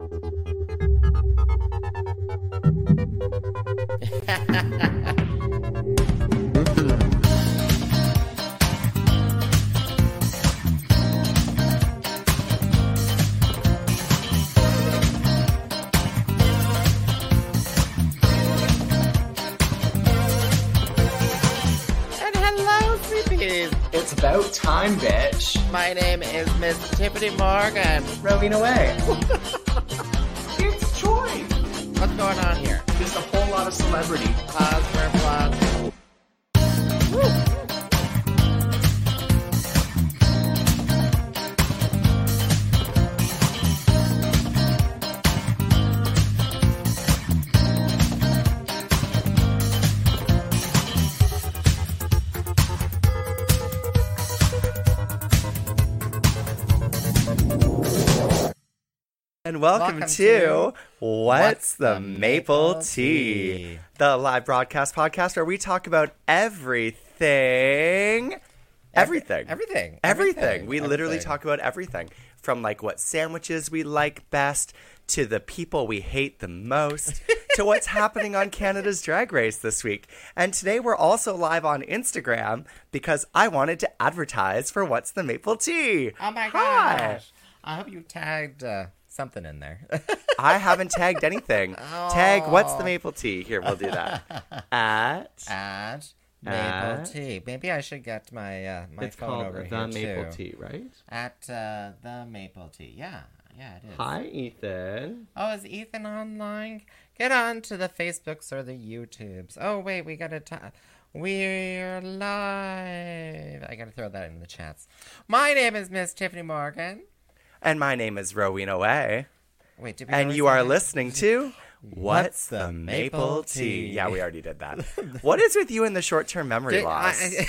And hello, sleepies. It's about time, bitch. My name is Miss Tyffanie Morgan. Rowena Whey. What's going on here? Just a whole lot of celebrity. Pause for welcome, Welcome to, to What's the Maple Tea? The live broadcast podcast where we talk about everything. Everything. Everything. Everything. We literally talk about everything. From like what sandwiches we like best to the people we hate the most to what's happening on Canada's Drag Race this week. And today we're also live on Instagram because I wanted to advertise for What's the Maple Tea. Oh my Hi. gosh. I hope you tagged uh, something in there. I haven't tagged anything. Tag what's the maple tea? Here, we'll do that. At Add maple At- tea. Maybe I should get my uh, my it's phone called over the here maple too. tea, right? At uh, the maple tea. Yeah, yeah, it is. Hi, Ethan. Oh, is Ethan online? Get on to the Facebooks or the YouTubes. Oh, wait, we gotta ta- We're live. I gotta throw that in the chats. My name is Miss Tyffanie Morgan. And my name is Rowena Whey, Wait, did we and you are listening to What's the Maple Tea? Yeah, we already did that. what is with you in the short-term memory Did- loss? I-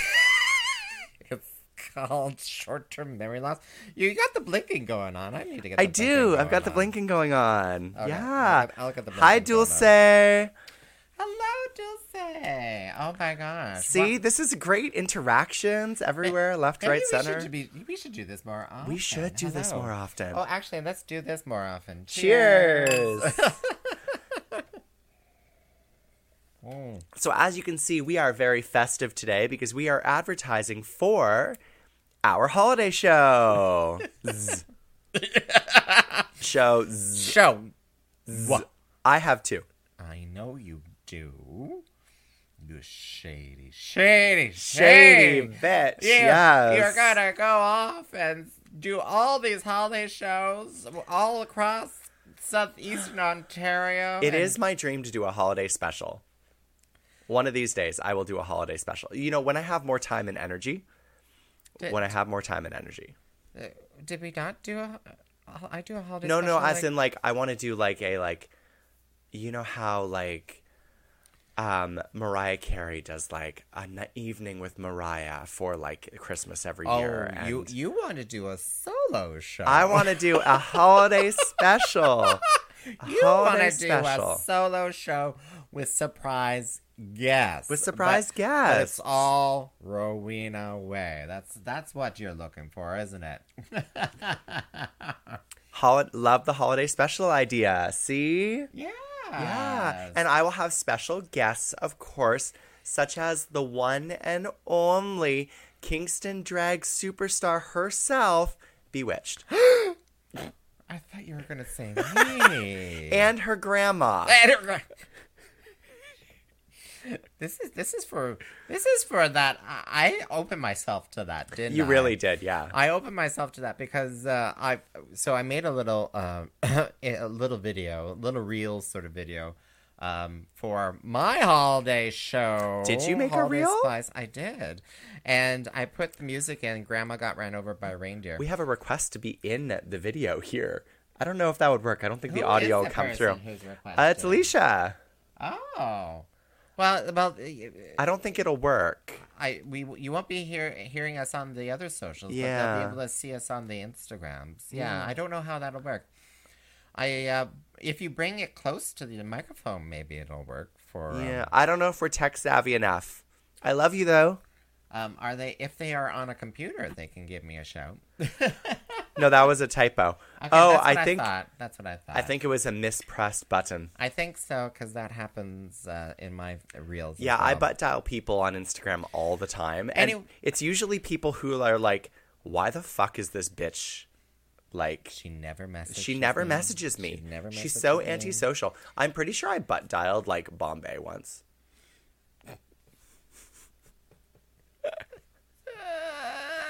it's called short-term memory loss. You got the blinking going on. I need to get. I the do. blinking I've got the on. blinking going on. Okay, Yeah. I'll look at- I'll look at the Hi, blinking going on. Dulce. Hello, Dulce. Oh my gosh. See, this is great interactions everywhere, left, right, we center. Should be, we should do this more often. We should do this more often. Oh, actually, let's do this more often. Cheers. Mm. So, as you can see, we are very festive today because we are advertising for our holiday show. Show. Zzz. Show. What? I have two. I know you do. You shady, shady, Shady shady. bitch. You, yes. You're gonna go off and do all these holiday shows all across southeastern Ontario. It and- is my dream to do a holiday special. One of these days, I will do a holiday special. You know, when I have more time and energy. Did- When I have more time and energy. Uh, Did we not do a? I do a holiday. No, no, special, as like- in like I want to do like a like, you know how like, um, Mariah Carey does like an evening with Mariah for like Christmas every Oh, year. And you you want to do a solo show? I want to do a holiday special. A You want holiday to do a solo show with surprise guests. With surprise but, guests. But it's all Rowena Whey. That's that's what you're looking for, isn't it? Hol- love the holiday special idea. See? yeah. Yeah. And I will have special guests, of course, such as the one and only Kingston drag superstar herself, Bewitched, I thought you were gonna say me. and her grandma. This is this is for this is for that. I I opened myself to that, didn't You I? really did, yeah. I opened myself to that because uh, I so I made a little uh, a little video, a little reels sort of video um, for my holiday show. Did you make a Holiday reel? Spice. I did, and I put the music in. Grandma got ran over by a reindeer. We have a request to be in the video here. I don't know if that would work. I don't think Who the audio will come through. Uh, it's? Alicia. Oh, well, well, I don't think it'll work. I we you won't be hear, hearing us on the other socials, but they'll be able to see us on the Instagrams. Yeah, I don't know how that'll work. I uh, if you bring it close to the microphone, maybe it'll work for. um, Yeah, I don't know if we're tech savvy enough. I love you though. Um, are they if they are on a computer, they can give me a shout. No, that was a typo. Okay, oh, I think thought. that's what I thought. I think it was a mispressed button. I think so because that happens uh, in my reels. Yeah, I butt dial people on Instagram all the time, and Any- it's usually people who are like, "Why the fuck is this bitch?" Like, She never messages. she never me. messages me. She never She's so me. antisocial. I'm pretty sure I butt dialed like Bombay once.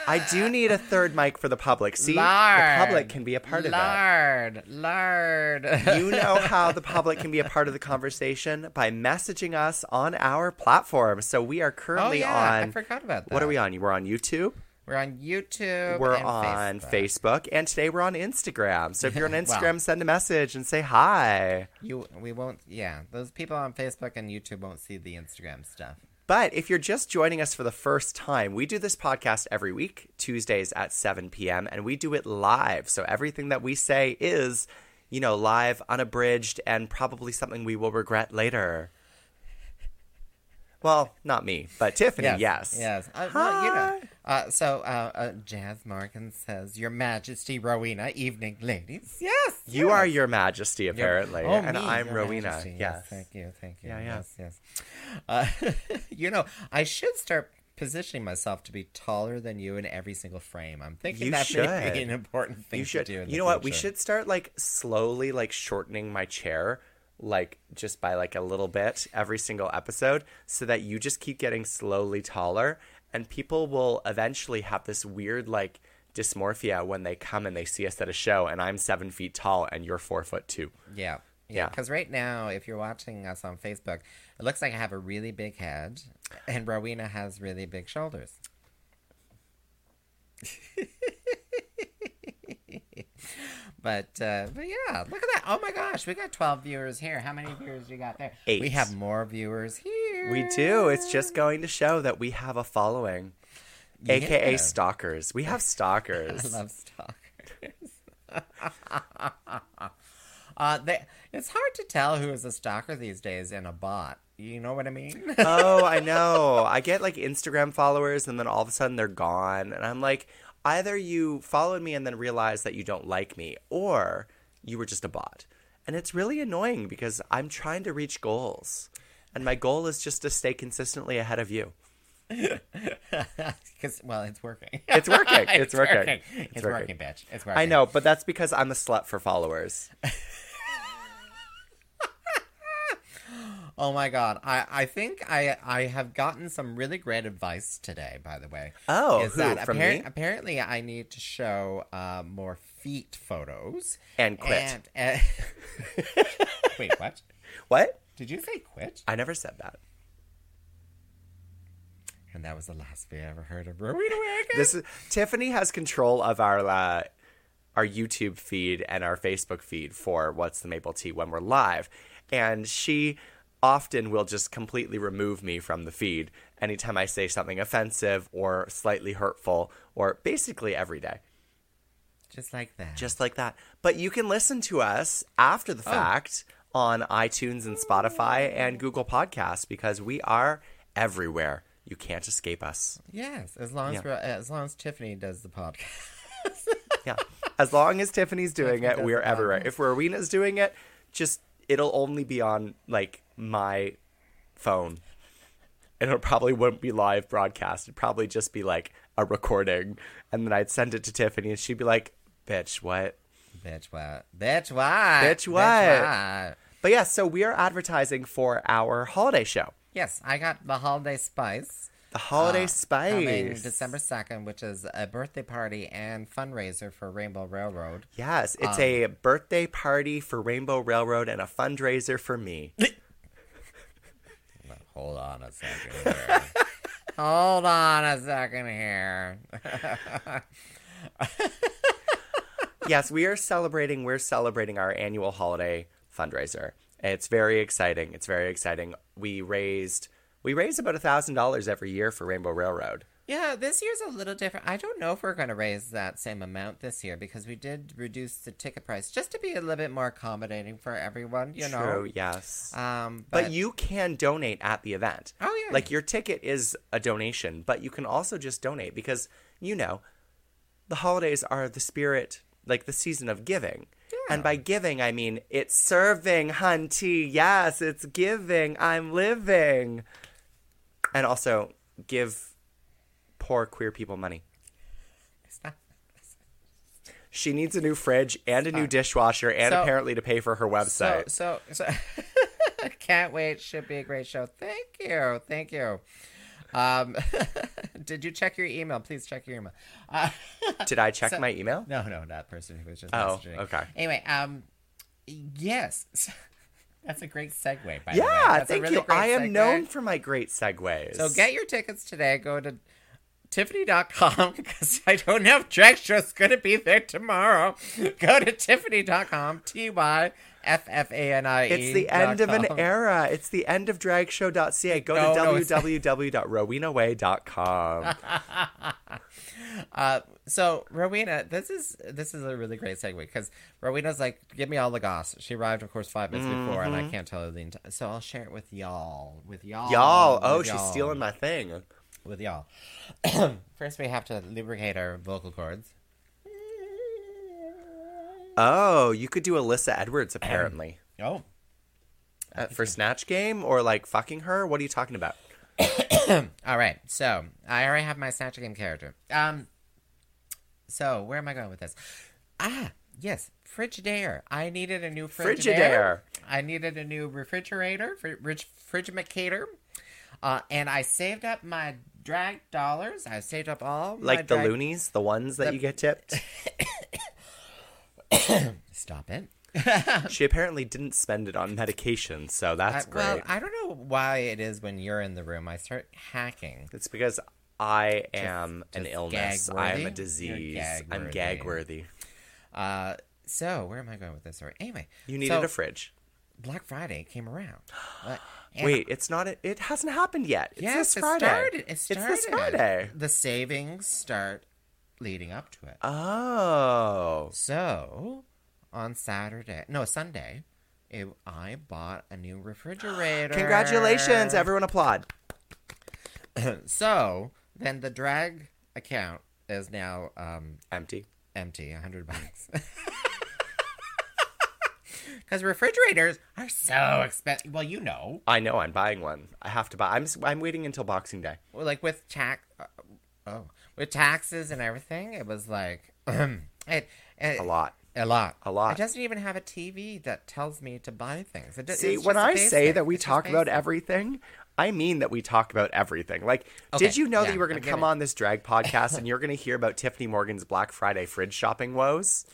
I do need a third mic for the public. See, Lard. the public can be a part of that. Lard, lard. You know how the public can be a part of the conversation by messaging us on our platform. So we are currently oh yeah, I on. forgot about that. What are we on? You were on YouTube. We're on YouTube. We're on Facebook. Facebook, and today we're on Instagram. So if you're on. Instagram, send a message and say hi. You, we won't. Yeah, those people on Facebook and YouTube won't see the Instagram stuff. But if you're just joining us for the first time, we do this podcast every week, Tuesdays at 7 p.m., and we do it live. So everything that we say is, you know, live, unabridged, and probably something we will regret later. Well, not me, but Tyffanie, yes. Yes. Uh, well, you know. Uh, so, uh, uh, Jazz Morgan says, Your Majesty, Rowena, evening, ladies. Yes. You yes. are Your Majesty, Your- apparently. oh, and me, I'm Your Rowena. Majesty. Yes. Thank you. Thank you. Yeah, yeah. Yes, yes. Uh, you know, I should start positioning myself to be taller than you in every single frame. I'm thinking You that should. may be an important thing you should. to do. In you know what? We should start like slowly, like shortening my chair, like just by like a little bit every single episode, so that you just keep getting slowly taller, and people will eventually have this weird like dysmorphia when they come and they see us at a show, and I'm seven feet tall and you're four foot two. Yeah. Yeah. Because right now, if you're watching us on Facebook, it looks like I have a really big head, and Rowena has really big shoulders. but uh, but yeah, look at that! Oh my gosh, we got twelve viewers here. How many viewers you got there? Eight. We have more viewers here. We do. It's just going to show that we have a following, aka stalkers. We have stalkers. I love stalkers. uh, they, it's hard to tell who is a stalker these days and a bot. You know what I mean? oh, I know. I get like Instagram followers and then all of a sudden they're gone. And I'm like, either you followed me and then realized that you don't like me, or you were just a bot. And it's really annoying because I'm trying to reach goals. And my goal is just to stay consistently ahead of you. Because well, it's working. It's working. It's working. It's, It's working. working. bitch. It's working. I know, but that's because I'm a slut for followers. Oh my god, I I think I I have gotten some really great advice today. By the way, Oh, is who? that From appar- me? apparently I need to show uh, more feet photos And quit. And, uh, wait, what? What? Did you say quit? I never said that. And that was the last we ever heard of Rowena Wagon. This is Tyffanie has control of our uh, our YouTube feed and our Facebook feed for What's the Maple Tea when we're live, and she often will just completely remove me from the feed anytime I say something offensive or slightly hurtful, or basically every day, just like that. just like that. But you can listen to us after the oh. fact on iTunes and Spotify and Google Podcasts because we are everywhere. You can't escape us. yes, as long as Yeah. we're, as long as Tyffanie does the podcast. Yeah. As long as Tyffanie's doing Tyffanie it, we're everywhere. podcast. If Rowena's doing it, just it'll only be on like my phone. And it probably wouldn't be live broadcast. It'd probably just be like a recording. And then I'd send it to Tyffanie and she'd be like, Bitch, what? Bitch, what? Bitch, what? Bitch, what? what? But yeah, so we are advertising for our holiday show. Yes, I got the holiday spice. The holiday uh, spice. December 2nd, which is a birthday party and fundraiser for Rainbow Railroad. Yes, it's Um, a birthday party for Rainbow Railroad and a fundraiser for me. Hold on a second here. Hold on a second here. yes, we are celebrating. We're celebrating our annual holiday fundraiser. It's very exciting. It's very exciting. We raised we raise about a thousand dollars every year for Rainbow Railroad. Yeah, this year's a little different. I don't know if we're going to raise that same amount this year because we did reduce the ticket price just to be a little bit more accommodating for everyone, you know. True. Yes. Um, but, but, you can donate at the event. Oh, yeah. Like your ticket is a donation, but you can also just donate because you know the holidays are the spirit, like the season of giving. And by giving, I mean it's serving, hunty. Yes, it's giving. I'm living. And also give poor queer people money. She needs a new fridge and a new dishwasher and So- apparently to pay for her website. so, so can't wait. Should be a great show. Thank you. Thank you. Um, did you check your email? Please check your email. Uh, Did I check so- my email? no, no, that person who was just Oh, messaging. okay. Anyway, um, yes, that's a great segue. By the way, Yeah, thank really you. I am segue. known for my great segues. So get your tickets today. Go to Tyffanie.com because I don't have drag shows going to be there tomorrow. Go to Tyffanie.com, T Y F F A N I E. It's the end of an era. It's the end of dragshow.ca. Go No, to no, www.rowenawhey.com. Uh, so Rowena, this is this is a really great segue because Rowena's like, give me all the goss. She arrived, of course, five minutes before, and I can't tell her the entire. So I'll share it with y'all, with y'all, Mm-hmm. Y'all. Oh, with she's y'all, stealing my thing. With y'all. First, we have to lubricate our vocal cords. Oh, you could do Alyssa Edwards apparently. Oh, Uh, for Snatch Game or like fucking her? What are you talking about? All right, so I already have my Snatch Game character. Um, so where am I going with this? Ah, yes, Frigidaire. I needed a new Frigidaire. Frigidaire. I needed a new refrigerator, fr- rich Frigimacator. Uh, and I saved up my drag dollars. I saved up all my Like the drag- loonies, the ones that The- you get tipped? Stop it. she apparently didn't spend it on medication, so that's I- great. Well, I don't know why it is when you're in the room, I start hacking. It's because I am an just illness. gag-worthy? I am a disease. I'm gag-worthy. gag worthy. Uh, so where am I going with this story? Anyway, You needed so a fridge. Black Friday came around. And Wait, it's not. It hasn't happened yet. It's Yes, this Friday. it started. It It's this Friday. The savings start leading up to it. Oh, So, on Saturday, no Sunday, it, I bought a new refrigerator. congratulations! Everyone applaud. So then the drag account is now um, Empty. empty, a hundred bucks. Because refrigerators are so expensive. Well, you know, I know. I'm buying one. I have to buy. I'm. I'm waiting until Boxing Day. Well, like with tax, uh, oh, with taxes and everything, it was like it, it, A lot. a lot, A lot. It doesn't even have a TV that tells me to buy things. It, See, when I basic. say that we It's talk about everything, I mean that we talk about everything. Like, Okay, did you know that you were going to come it. on this drag podcast and you're going to hear about Tyffanie Morgan's Black Friday fridge shopping woes?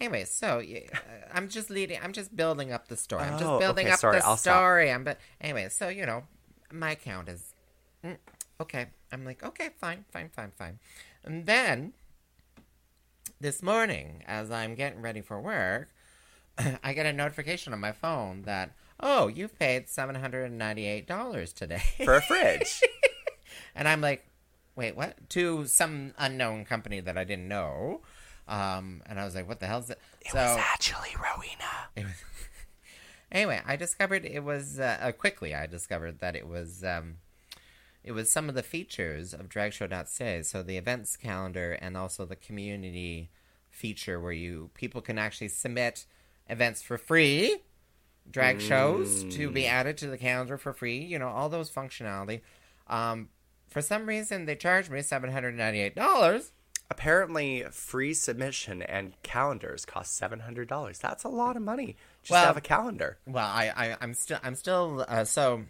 Anyway, so uh, I'm just leading. I'm just building up the story. I'm Oh, just building okay, up sorry, the I'll stop. story. I'm but anyway, so you know, my account is mm, okay. I'm like, okay, fine, fine, fine, fine. And then this morning, as I'm getting ready for work, I get a notification on my phone that oh, you've paid seven hundred and ninety-eight dollars today, For a fridge. and I'm like, wait, what? To some unknown company that I didn't know. Um, and I was like, what the hell's it? it so, was actually Rowena. anyway, I discovered it was uh, uh, quickly. I discovered that it was um, it was some of the features of DragShow.ca. So the events calendar and also the community feature where you people can actually submit events for free, drag shows to be added to the calendar for free. You know all those functionality. Um, for some reason, they charged me seven hundred ninety eight dollars. Apparently, free submission and calendars cost $700. That's a lot of money just Well- to have a calendar. Well, I, I I'm still I'm still uh, so.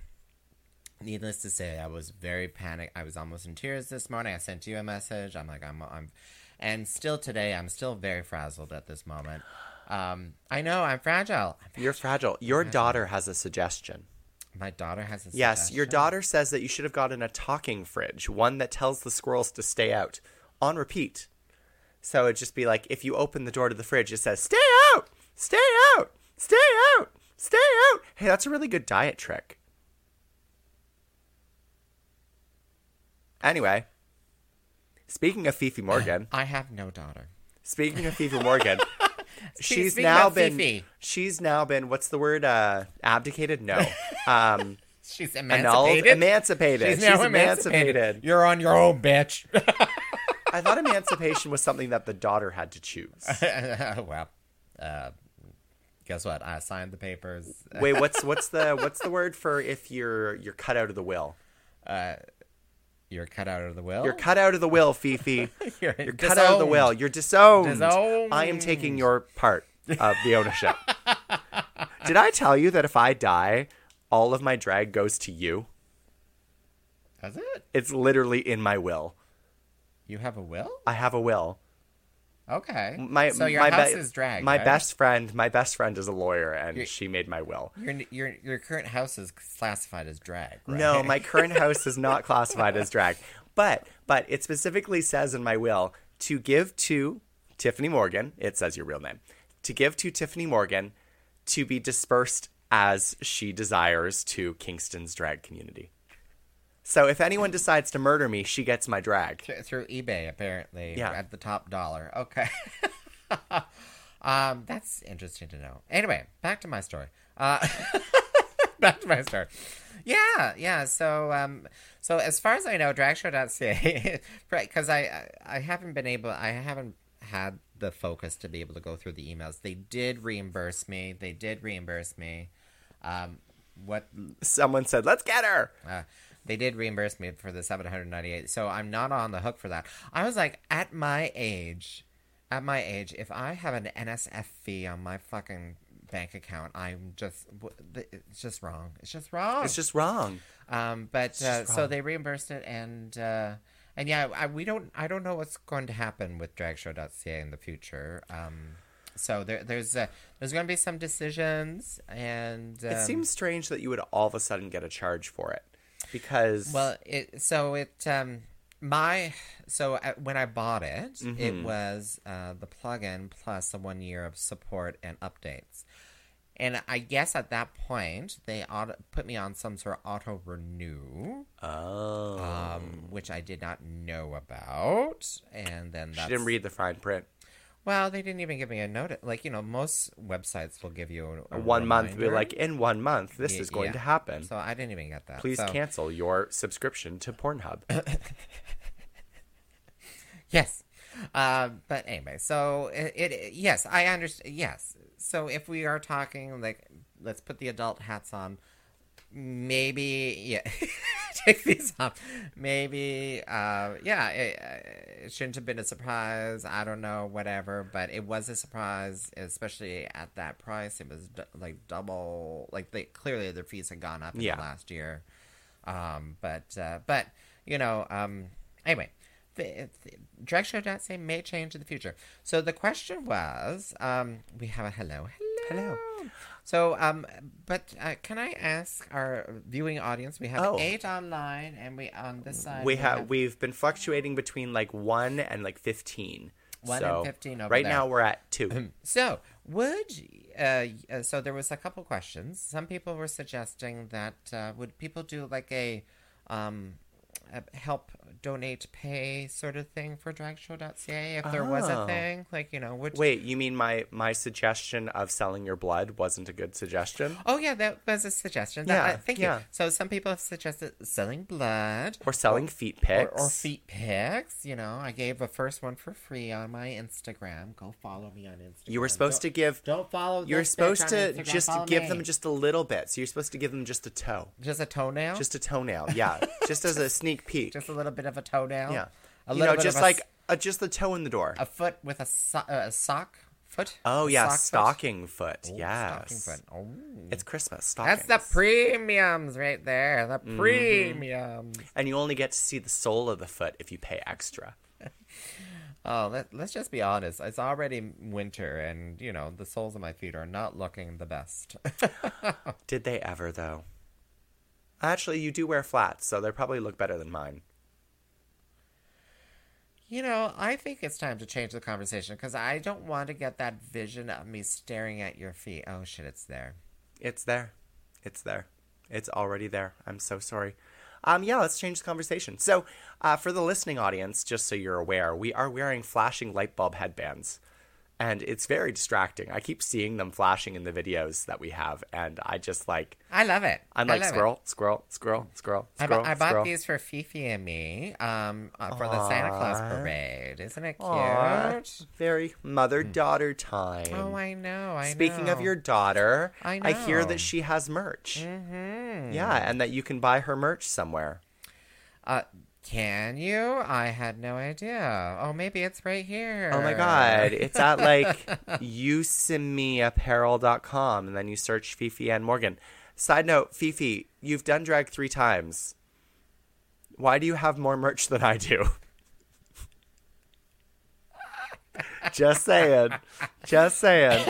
Needless to say, I was very panicked. I was almost in tears this morning. I sent you a message. I'm like I'm I'm, and still today I'm still very frazzled at this moment. Um, I know I'm fragile. I'm You're fragile. Your daughter has a suggestion. My daughter has a Yes, your daughter says that you should have gotten a talking fridge, one that tells the squirrels to stay out on repeat. So it'd just be like if you open the door to the fridge, it says, Stay out! Stay out! Stay out! Stay out! Hey, that's a really good diet trick. Anyway, speaking of Fifi Morgan, I have no daughter. speaking of Fifi Morgan, she's speaking now of been Fifi. she's now been what's the word? Uh, abdicated? No. Um, She's annulled, emancipated. emancipated. She's now emancipated. emancipated. You're on your own, bitch. I thought emancipation was something that the daughter had to choose. well, uh, guess what? I signed the papers. Wait, what's what's the what's the word for if you're you're cut out of the will? You're cut out of the will. You're cut out of the will, Fifi. You're You're cut out of the will. You're disowned. Disowned. I am taking your part of the ownership. Did I tell you that if I die, all of my drag goes to you? Does it? It's literally in my will. You have a will? I have a will. Okay. My so your my house be- is drag. My right? best friend, my best friend is a lawyer, and You're- she made my will. Your your your current house is classified as drag. Right? No, my current house is not classified as drag, but but it specifically says in my will to give to Tyffanie Morgan. It says your real name. To give to Tyffanie Morgan to be dispersed as she desires to Kingston's drag community. So if anyone decides to murder me, she gets my drag. Th- through eBay apparently. Yeah. At the top dollar. Okay. um, that's interesting to know. Anyway, back to my story. Uh, back to my story. Yeah, yeah. So, um, so as far as I know, dragshow.ca, Right? because I, I, I haven't been able, I haven't had the focus to be able to go through the emails. They did reimburse me. They did reimburse me. Um, what Someone said, "Let's get her." uh, they did reimburse me for the 798 so i'm not on the hook for that. I was like at my age at my age if i have an nsf fee on my fucking bank account i'm just it's just wrong. It's just wrong. It's just wrong. um but uh, just so they reimbursed it and uh and yeah I, we don't i don't know what's going to happen with dragshow.ca in the future. Um so there, there's uh, there's going to be some decisions, and um, It seems strange that you would all of a sudden get a charge for it because Well, it so it um my so uh, when I bought it, Mm-hmm. it was uh, the plugin plus a one year of support and updates. And I guess at that point they auto, put me on some sort of auto renew, oh, um, which I did not know about. And then that's she didn't read the fine print. Well, they didn't even give me a notice. Like you know, most websites will give you a, a One month, be reminder. like in one month, this Y- is going yeah. to happen. So I didn't even get that. Please so, cancel your subscription to Pornhub. Yes. Uh, but anyway, so it, it yes, I understand. Yes. So if we are talking like, let's put the adult hats on. Maybe yeah, take these off. Maybe uh, yeah, it, uh, it shouldn't have been a surprise. I don't know, whatever. But it was a surprise, especially at that price. It was d- like double. Like they clearly their fees had gone up in Yeah. the last year. Um, but uh, but you know, um, anyway, the, the dragshow.ca may change in the future. So the question was, um, we have a hello, hello, Hello. So, um, but uh, can I ask our viewing audience? We have Oh. eight online, and we on this side we have we've been fluctuating between like one and like fifteen. One so and 15 over right there. now we're at two. So, would uh, uh, so there was a couple questions. Some people were suggesting that uh, would people do like a um, a help donate pay sort of thing for dragshow.ca if there was a Oh. thing like you know would Wait, you mean my my suggestion of selling your blood wasn't a good suggestion? Oh yeah, that was a suggestion. That, Yeah, uh, thank yeah. you. So some people have suggested selling blood Or selling feet or, pics? or feet pics. You know, I gave the first one for free on my Instagram. Go follow me on Instagram. You were supposed to Don't- give. Don't follow. You're supposed to Instagram, just give me. them just a little bit. So you're supposed to give them just a toe, just a toenail. just a toenail. Yeah, just as a sneak peek. just a little bit of a toenail. yeah, a you little know, just a, like just the toe in the door. a foot with a, so- uh, a sock foot. oh yeah, sock stocking foot. Oh, yes, stocking foot. Oh. it's Christmas. Stocking. That's the premiums right there. The Mm-hmm. premiums. and you only get to see the sole of the foot if you pay extra. Oh, let, let's just be honest. It's already winter, and you know the soles of my feet are not looking the best. Did they ever though? Actually, you do wear flats, so they probably look better than mine. you know, I think it's time to change the conversation because I don't want to get that vision of me staring at your feet. Oh shit, it's there. It's there. It's there. It's already there. I'm so sorry. Um, yeah, let's change the conversation. So, uh, for the listening audience, just so you're aware, we are wearing flashing light bulb headbands. And it's very distracting. I keep seeing them flashing in the videos that we have, and I just like I love it. I'm like love it. squirrel, squirrel, squirrel, squirrel, I, squirrel. I bought squirrel. these for Fifi and me um, uh, for the Santa Claus parade. Isn't it cute? Aw, very mother daughter time. Oh, I know. I Speaking of your daughter, I I, hear that she has merch. Mhm. Yeah, and that you can buy her merch somewhere. Uh, can you? I had no idea. Oh, maybe it's right here. Oh my god, it's at like yousimeapparel.com and then you search Fifi and Morgan. Side note, Fifi, you've done drag three times. Why do you have more merch than I do? Just saying. Just saying.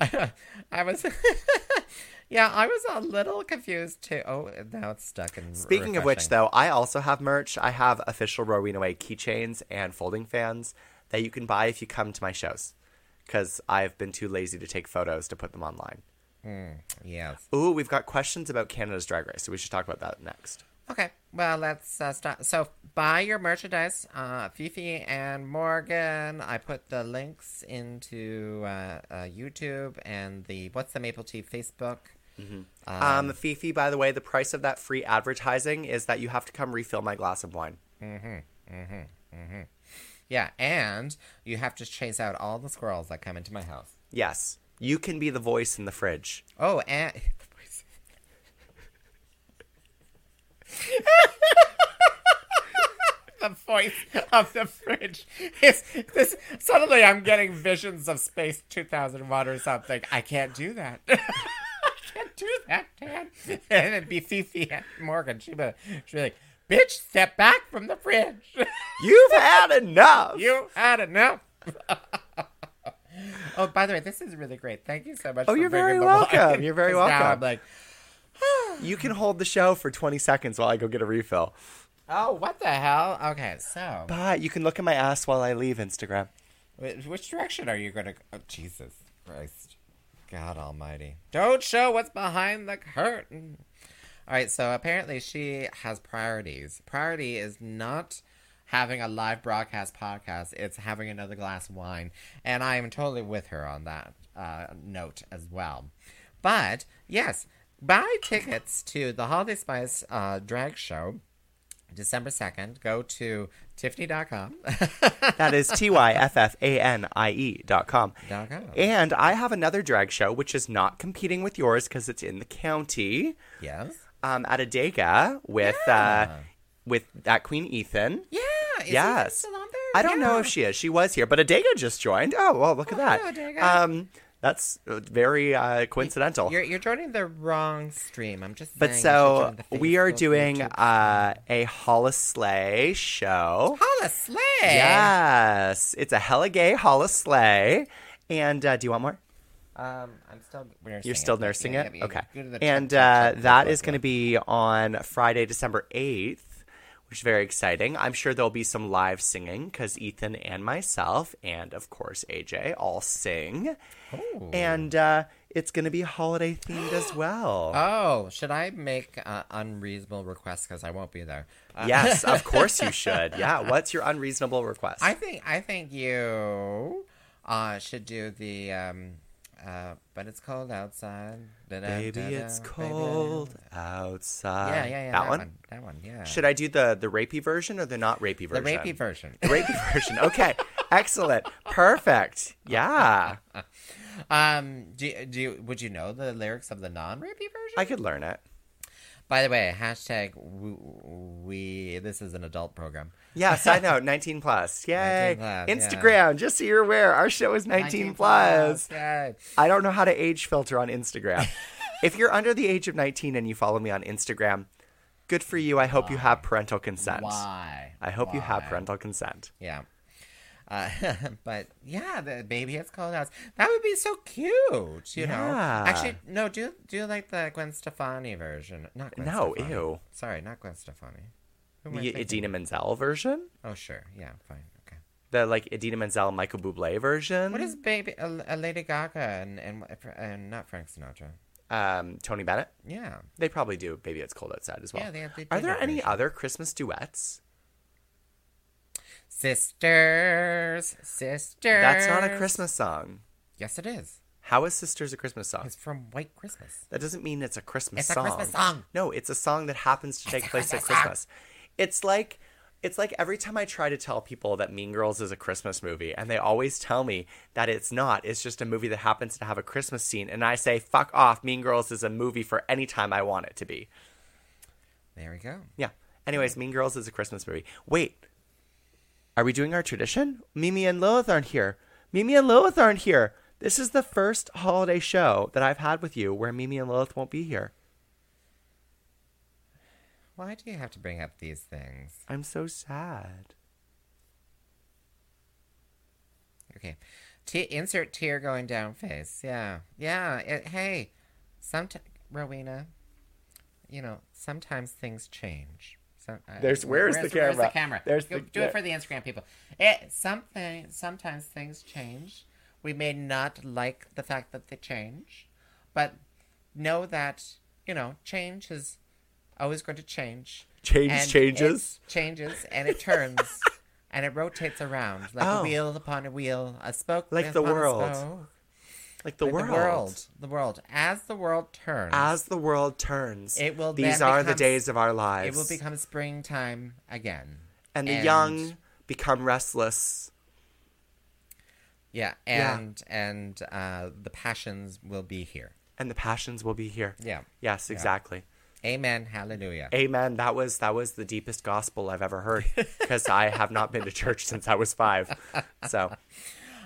I was. Yeah, I was a little confused too. Oh, now it's stuck in. Speaking of which, though, I also have merch. I have official Rowena Whey keychains and folding fans that you can buy if you come to my shows. Because I've been too lazy to take photos to put them online. Yes. Ooh, we've got questions about Canada's Drag Race, so we should talk about that next. Okay, well, let's uh, start. So, buy your merchandise, uh, Fifi and Morgan. I put the links into uh, uh, YouTube and the What's the Maple Tea Facebook. Mm-hmm. Um, um, Fifi, by the way, the price of that free advertising is that you have to come refill my glass of wine. Mm-hmm. Mm-hmm. Yeah, and you have to chase out all the squirrels that come into my house. Yes, you can be the voice in the fridge. Oh, and. the voice of the fridge is this. Suddenly, I'm getting visions of Space 2001 or something. I can't do that. Do that, Dan. And it'd be Fifi Morgan. She'd be, she'd be like, "Bitch, step back from the fridge. You've had enough. You've had enough." oh, by the way, this is really great. Thank you so much. Oh, you're very welcome. You're very welcome. I'm like, You can hold the show for 20 seconds while I go get a refill. oh, what the hell? Okay, so But you can look at my ass while I leave Instagram. which direction are you going to? Oh, Jesus Christ, God Almighty! Don't show what's behind the curtain. All right, so apparently she has priorities. Priority is not having a live broadcast podcast; it's having another glass of wine, and I am totally with her on that uh, note as well. But yes, buy tickets to the Holiday Spice uh, drag show. December 2nd, go to tyffanie.com. That is T Y F F A N I E dot com. Dot. And I have another drag show, which is not competing with yours because it's in the county, yes. um, at Adega with uh, with that Queen Ethan. Yeah. Is Yes. still on there? I don't know if she is. She was here, but Adega just joined. Oh well, look at Oh, that. hello, Adega. Um, that's uh, very uh, coincidental. You're, you're joining the wrong stream. I'm just But so we are doing uh, a Holla Slay show. Holla Slay. Yes, it's a hella gay Holla Slay. And uh, do you want more? Um, I'm still nursing You're still it. nursing Yeah, it? yeah, Okay. go to the And uh, that is going to be on Friday, December 8th, which is very exciting. I'm sure there'll be some live singing because Ethan and myself, and of course AJ, all sing. And uh, it's going to be holiday themed as well. Oh, should I make uh, unreasonable requests because I won't be there? Uh, yes, of course you should. Yeah. What's your unreasonable request? I think I think you uh, should do the um, uh, but it's cold outside. Da-da, Baby, da-da, it's baby. cold outside. Yeah, yeah, yeah. That, one? That one. Yeah. Should I do the the rapey version or the not rapey version? the rapey version? The rapey version. Okay. Excellent. Perfect. Yeah. Um, do do you, would you know the lyrics of the non-rapey version? I could learn it. By the way, hashtag we, we this is an adult program. Yes, I know. 19 plus. Yay. 19 plus, Instagram, just so you're aware, our show is 19, plus. Yay. I don't know how to age filter on Instagram. if you're under the age of 19 and you follow me on Instagram, good for you. I hope you have parental consent. Why? I hope you have parental consent. Yeah. Uh, but yeah, the baby has cold house. That would be so cute, you know. Actually, no, do do like the Gwen Stefani version. Not Gwen No, Stefani. ew. Sorry, not Gwen Stefani. The? Idina Menzel version? Oh, sure. Yeah, fine. Okay. The like Idina Menzel Michael Bublé version? What is baby? A, a Lady Gaga and, and and not Frank Sinatra. um, Tony Bennett? Yeah. They probably do Baby It's Cold Outside as well. Yeah, they have- they Are there any version. other Christmas duets? Sisters, sisters. That's not a Christmas song. Yes, it is. How is Sisters a Christmas song? It's from White Christmas. That doesn't mean it's a Christmas It's a song. Christmas song. No, it's a song that happens to take a place at Christmas song. Christmas. It's like it's like every time I try to tell people that Mean Girls is a Christmas movie, and they always tell me that it's not. It's just a movie that happens to have a Christmas scene, and I say, "Fuck off! Mean Girls is a movie for any time I want it to be." There we go. Yeah. Anyways, Mean Girls is a Christmas movie. Wait, are we doing our tradition? Mimi and Lilith aren't here. Mimi and Lilith aren't here. This is the first holiday show that I've had with you where Mimi and Lilith won't be here. Why do you have to bring up these things? I'm so sad. Okay. T- insert tear going down face. Yeah. Yeah. It, hey, sometimes, Rowena, you know, sometimes things change. Uh, There's- where's the Where's camera? the camera? There's Go- the- do it for the Instagram people. It, something, sometimes things change. We may not like the fact that they change, but know that, you know, change is always going to change. Change changes? changes and it turns and it rotates around like Oh. a wheel upon a wheel, a spoke Like the world. Like the Like world. The world. The world. As the world turns, As the world turns, It will these are the days of our lives. it will become springtime again. and the and- young become restless. Yeah, Yeah. and and uh, the passions will be here. And the passions will be here. Yeah. Yes, exactly. Amen. Hallelujah. Amen. That was that was the deepest gospel I've ever heard because I have not been to church since I was five. So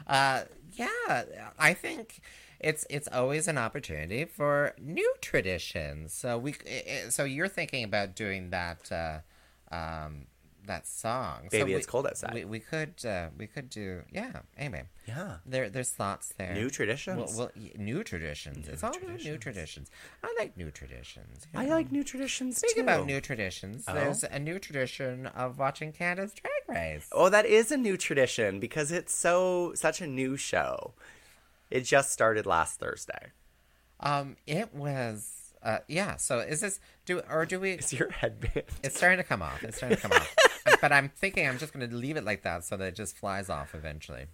Uh, yeah, I think it's it's always an opportunity for new traditions. So we eh, eh, so you're thinking about doing that uh, um, that song. so Baby, we- It's Cold Outside. We, we could uh, we could do yeah. Amen. yeah, There there's thoughts there. New traditions. Well, well new traditions. it's all about new traditions. I like new traditions. you I know. like new traditions Speaking about new traditions, there's a new tradition of watching Canada's Drag Race. Oh, that is a new tradition because it's so such a new show. It just started last Thursday. Um, it was uh, yeah. So is this do or do we? Is your headband? It's starting to come off. It's starting to come off. But I'm thinking I'm just going to leave it like that so that it just flies off eventually.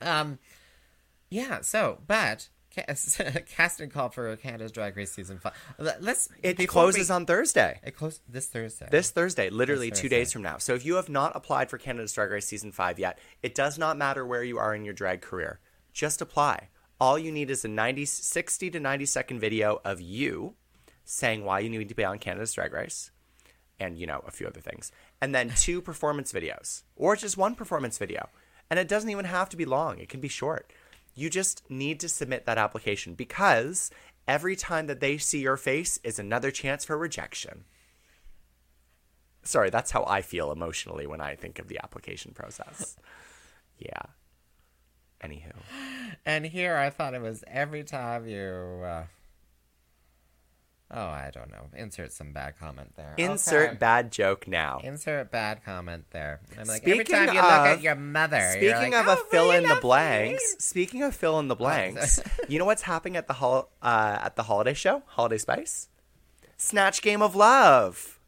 Um, yeah. So, but casting call for Canada's Drag Race season five. Let- Let's. It closes we- on Thursday. It closes this Thursday. This Thursday, literally This two Thursday. days from now. So if you have not applied for Canada's Drag Race Season 5 yet, it does not matter where you are in your drag career. Just apply. All you need is a 90, 60 to 90 second video of you saying why you need to be on Canada's Drag Race and, you know, a few other things. And then two performance videos or just one performance video. And it doesn't even have to be long, it can be short. You just need to submit that application because every time that they see your face is another chance for rejection. Sorry, that's how I feel emotionally when I think of the application process. Yeah. Anywho. and here I thought it was every time you. Uh... Oh, I don't know. Insert some bad comment there. Insert Okay. bad joke now. Insert bad comment there. I'm like every time you look at your mother. you're Speaking like, of a "Oh, fill in the blanks, me." speaking of fill in the blanks, you know what's happening at the hol- uh, at the holiday show, Holiday Spice? Snatch Game of Love.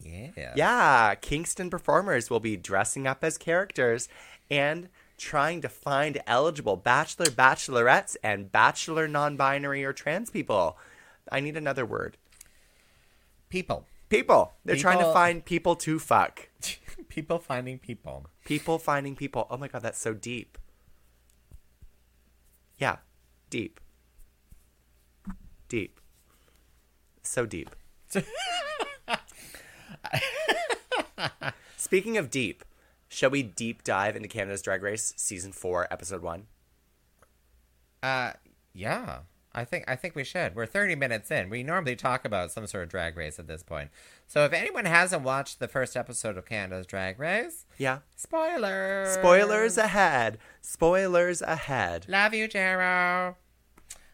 Yeah. Yeah, Kingston performers will be dressing up as characters and trying to find eligible bachelor, bachelorettes, and bachelor non-binary or trans people. I need another word. People. People. They're trying to find people to fuck. people finding people. People finding people. Oh my god, that's so deep. Yeah, deep. Deep. So deep. Speaking of deep, shall we deep dive into Canada's Drag Race season 4 episode 1? Uh, yeah. I think I think we should. We're 30 minutes in. We normally talk about some sort of drag race at this point. So if anyone hasn't watched the first episode of Canada's Drag Race, Yeah. spoilers. Spoilers ahead. Spoilers ahead. Love you, Jero.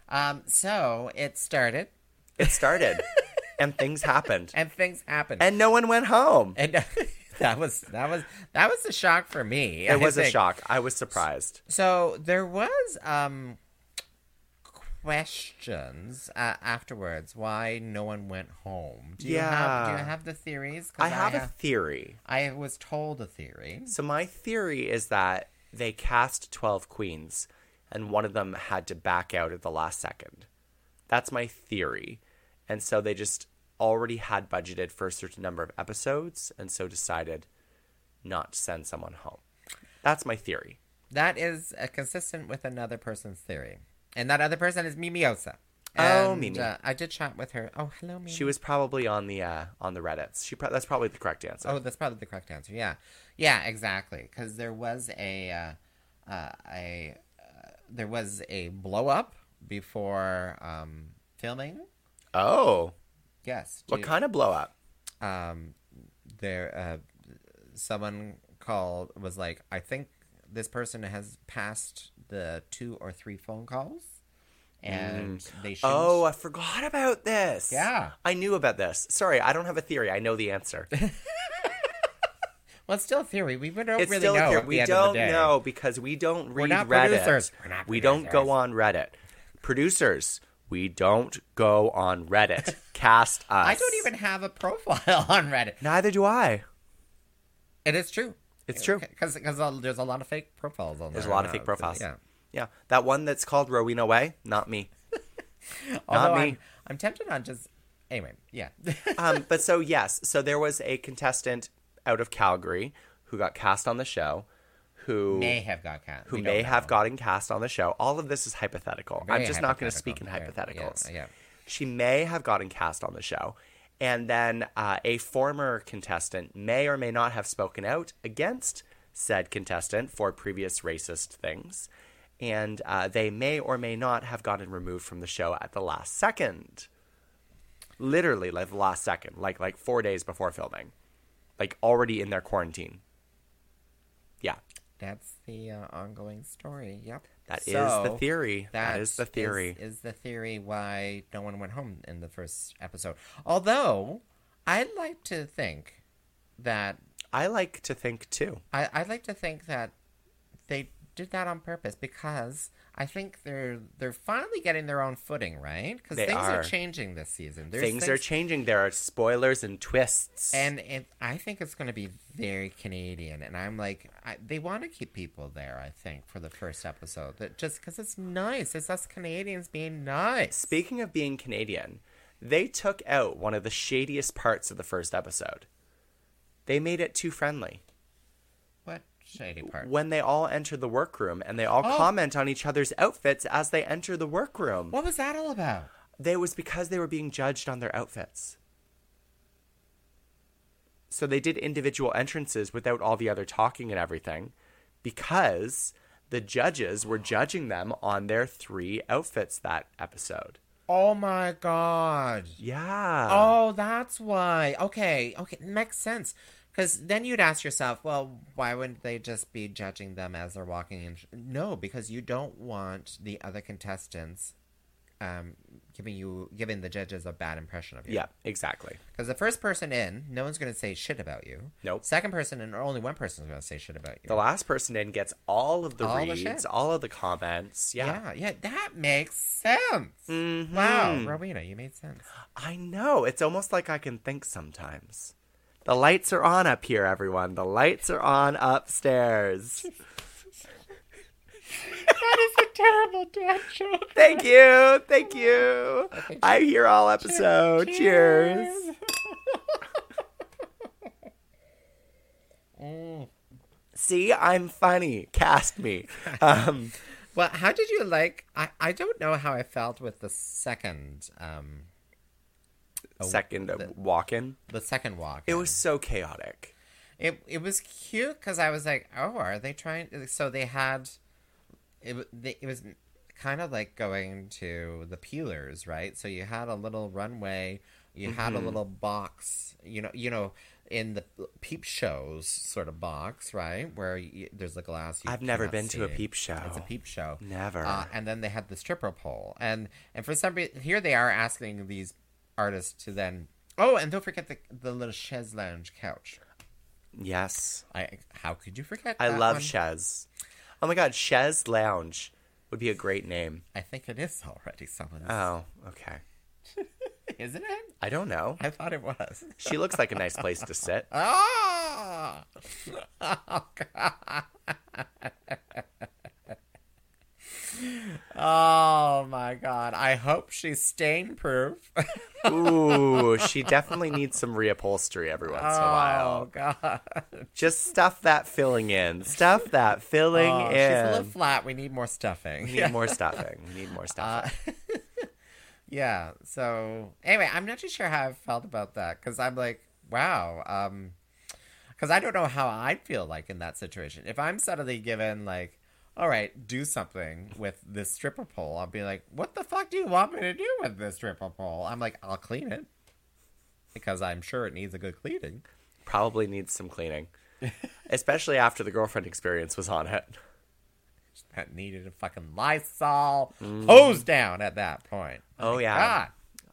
Um, so it started It started and things happened. and things happened. And no one went home. And that was that was that was a shock for me. It I was a shock. I was surprised. So there was um questions uh, afterwards why no one went home. Do you have do you have the theories? I have a theory. I was told a theory. So my theory is that they cast 12 queens and one of them had to back out at the last second. That's my theory. And so they just already had budgeted for a certain number of episodes and so decided not to send someone home. That's my theory. That is uh, consistent with another person's theory, and that other person is Mimiosa. Oh, Mimi. Uh, I did chat with her. Oh, hello, Mimi. She was probably on the uh, on the Reddits. She pro- that's probably the correct answer. Oh, that's probably the correct answer. Yeah, yeah, exactly. Because there was a uh, uh, a uh, there was a blow up before um, filming. Oh, Yes. what kind of blow up? um there uh someone called was like i think this person has passed the two or three phone calls and mm. they should Oh, I forgot about this. Yeah. I knew about this. Sorry, I don't have a theory. I know the answer. well it's still a theory we don't it's really know here. at the We end of the don't know because we don't read Reddit. producers. We're not we don't go on Reddit. Producers, we don't go on Reddit. Cast us. i don't even have a profile on reddit Neither do I. it is true It's true. because because there's a lot of fake profiles on there. There's a lot of fake profiles. yeah Yeah, that one that's called Rowena Whey. Not me. although me. I'm, I'm tempted on just anyway yeah um, but so yes, so there was a contestant out of Calgary who got cast on the show, who may have got cat who may don't have know. gotten cast on the show. All of this is hypothetical. I'm Very just not going to speak in hypothetical. Hypotheticals. yeah, yeah. She may have gotten cast on the show. And then uh, a former contestant may or may not have spoken out against said contestant for previous racist things. And uh, they may or may not have gotten removed from the show at the last second. Literally, like the last second, like like four days before filming, like already in their quarantine. Yeah, That's the uh, ongoing story. Yep. that is So, the theory. that is the theory. Is, the theory why no one went home in the first episode? Although I'd like to think that I like to think too. I I'd like to think that they did that on purpose because I think they're they're finally getting their own footing, right? Because things are. are. changing this season. There's Things, are changing. There are spoilers and twists. and it, I think it's going to be very Canadian. And I'm like, I, they want to keep people there. I think for the first episode, that just because it's nice. It's us Canadians being nice. speaking of being Canadian, they took out one of the shadiest parts of the first episode. They made it too friendly. Shady part? When they all enter the workroom and they all Oh. comment on each other's outfits as they enter the workroom. What was that all about? They was because they were being judged on their outfits. So they did individual entrances without all the other talking and everything because the judges were judging them on their three outfits that episode. Oh my god. Yeah. Oh, that's why. Okay, okay, makes sense. Because then you'd ask yourself, well, why wouldn't they just be judging them as they're walking in? No, because you don't want the other contestants um, giving you giving the judges a bad impression of you. Yeah, exactly. Because the first person in, no one's going to say shit about you. Nope. Second person in, or only one person's going to say shit about you. The last person in gets all of the All reads, shit. all of the comments. Yeah. yeah, yeah, that makes sense. Mhm. Wow, Rowena, you made sense. I know. It's almost like I can think sometimes. The lights are on up here, everyone. The lights are on upstairs. that is a terrible dad joke. Thank you. Thank you. I hear all episode. Cheers. Mm. See, I'm funny. Cast me. Um, Well, how did you like? I, I don't know how I felt with the second um second the- walk in. the second walk. It was so chaotic. it it was cute because I was like, oh, are they trying? So they had it. they- It was kind of like going to the Peelers, right? So you had a little runway. You had Mm-hmm. a little box. You know, you know. In the peep shows sort of box, right, where you, there's a glass. You I've never been to a peep show. It's a peep show. Never. Uh, and then they had the stripper pole, and and for some reason, here they are asking these artists to then. Oh, and don't forget the the little chaise lounge couch. Yes. I how could you forget? I love one? Chez. Oh my god, Chez Lounge. would be a great name. I think it is already someone's. Oh, okay. Isn't it? I don't know. I thought it was. She looks like a nice place to sit. Ah! Oh, God. Oh my god. I hope she's stain proof. Ooh, she definitely needs some reupholstery every once in a while. oh god. Just stuff that filling in. Stuff that filling Oh, in. she's a little flat. We need more stuffing. We need more stuffing. We need more Uh, stuffing. yeah. So anyway, I'm not too sure how I felt about that because I'm like, wow. Um, because I don't know how I'd feel like in that situation. If I'm suddenly given like, all right, do something with this stripper pole, I'll be like, what the fuck do you want me to do with this stripper pole? I'm like, I'll clean it because I'm sure it needs a good cleaning. Probably needs some cleaning. Especially after the girlfriend experience was on it. That needed a fucking Lysol mm. hose down at that point. Oh, My yeah. God.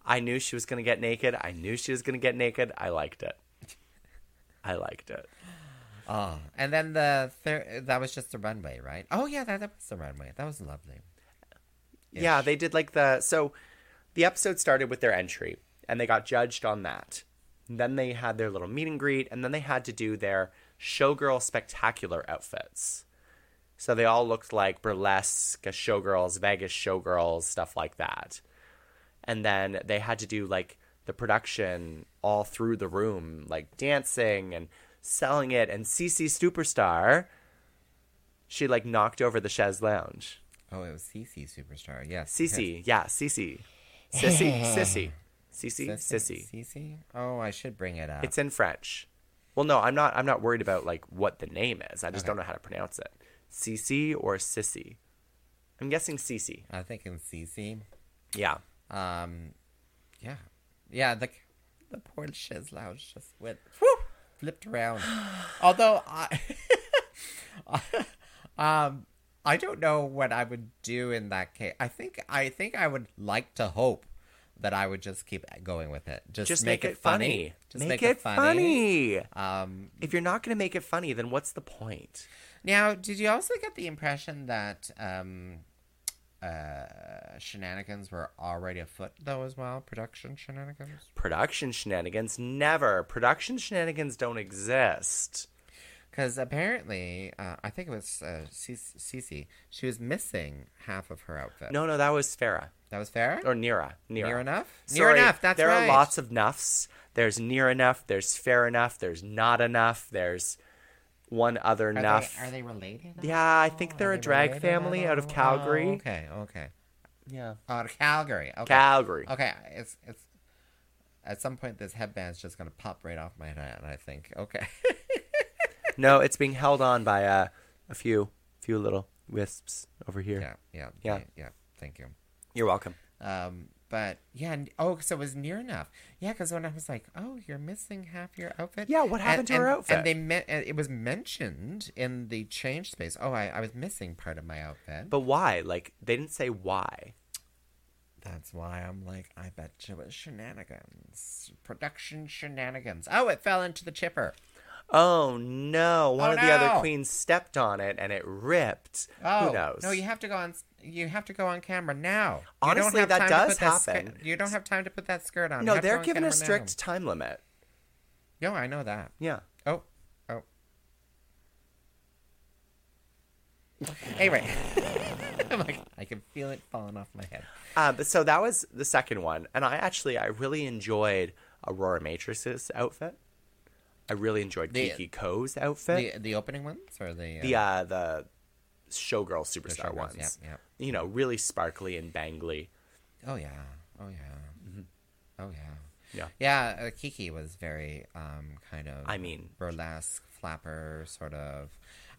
I knew she was going to get naked. I knew she was going to get naked. I liked it. I liked it. Oh, and then the thir- that was just the runway, right? Oh yeah, that, that was the runway. That was lovely. Yeah, they did like the so the episode started with their entry and they got judged on that. And then they had their little meet and greet and then they had to do their showgirl spectacular outfits. So they all looked like burlesque showgirls, Vegas showgirls, stuff like that. And then they had to do like the production all through the room, like dancing and selling it. And Sisi Superstar, she like knocked over the chaise lounge. Oh, it was Sisi Superstar. Yes. Cece, yeah, CC. Sissy, Sissy. Yes. Sissy. CC. Oh, I should bring it up. It's in French. Well, no, I'm not I'm not worried about like what the name is. I just Okay. don't know how to pronounce it. CC or Sissy? I'm guessing CC. I think in CC. Yeah. Um, yeah, yeah. The the poor chaise lounge just went flipped around. Although I, um, I don't know what I would do in that case. I think I think I would like to hope that I would just keep going with it. Just, Just make, it funny. Just make, it funny. Um, If you're not going to make it funny, then what's the point? Now, did you also get the impression that um, uh, shenanigans were already afoot, though, as well? Production shenanigans? Production shenanigans never. Production shenanigans don't exist. Because apparently, uh, I think it was uh, Cece, she was missing half of her outfit. No, no, that was Farah That was fair? or Nearah. Nearah. Near enough? Sorry, Near enough, that's there right. are lots of nuffs. There's near enough. There's fair enough. There's not enough. There's one other Are nuff. They, are they related? Yeah, I think they're a they drag family out of? Calgary. Oh, okay, okay. Yeah. Out of Calgary. Okay. Calgary. Okay, it's it's at some point this headband's just gonna pop right off my head. I think. Okay. No, it's being held on by uh, a few few little wisps over here. yeah, yeah, Yeah. yeah, yeah. Thank you. You're welcome. Um, but yeah, n- oh, so it was near enough. Yeah, because when I was like, "Oh, you're missing half your outfit." Yeah, what happened to her outfit? And they me- and it was mentioned in the change space. Oh, I, I was missing part of my outfit. But why? Like they didn't say why. That's why I'm like, I bet you it was shenanigans, production shenanigans. Oh, it fell into the chipper. Oh no! One Oh, of the other queens stepped on it and it ripped. Oh, Who knows? No, you have to go on. You have to go on camera now. Honestly, that does skirt- happen. you don't have time to put that skirt on. No, they're given a camera now. strict time limit. No, I know that. Yeah. Oh, oh. Anyway, I'm like, I can feel it falling off my head. Uh, but so that was the second one, and I actually I really enjoyed Aurora Matrix's outfit. I really enjoyed The- Kiki Coe's outfit. The the opening ones or the The uh, the showgirl superstar showgirls? ones. Yeah, You know, really sparkly and bangly. Oh yeah. Oh yeah. Oh yeah. Yeah. Yeah, uh, Kiki was very um kind of I mean- burlesque flapper sort of.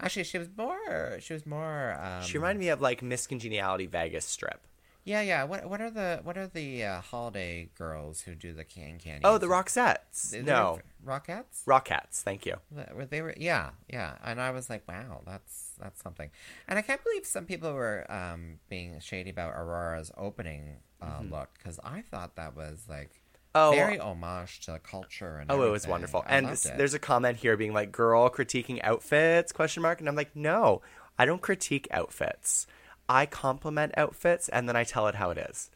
Actually, she was more. She was more. Um, She reminded me of like Miss Congeniality Vegas strip. Yeah, yeah. What what are the what are the uh, holiday girls who do the can candy? Oh, the Roxettes. They- No, Rockettes. Rockettes. Thank you. They were- They were, yeah, yeah, and I was like, wow, that's that's something, and I can't believe some people were um, being shady about Aurora's opening uh, look because I thought that was like Mm-hmm. Oh, very homage to culture and Oh, it was wonderful. I and loved s- it. there's a comment here being like, "Girl critiquing outfits?" Question mark. And I'm like, no, I don't critique outfits. I compliment outfits and then I tell it how it is.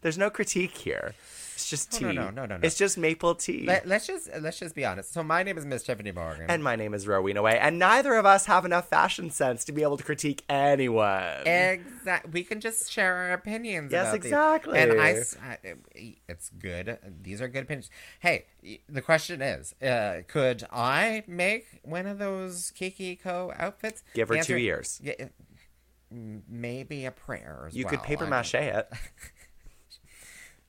There's no critique here. It's just tea. no, no, no, no, no. It's just maple tea. Let, us just let's just be honest. So my name is Miss Tyffanie Morgan. and my name is Rowena Whey, and neither of us have enough fashion sense to be able to critique anyone. Exactly. We can just share our opinions. Yes, about these. exactly. And I, it's good. These are good opinions. Hey, the question is, uh, could I make one of those Kiki Coe outfits? Give her The two years. Yeah, maybe a prayer. As you could well. paper I mache it.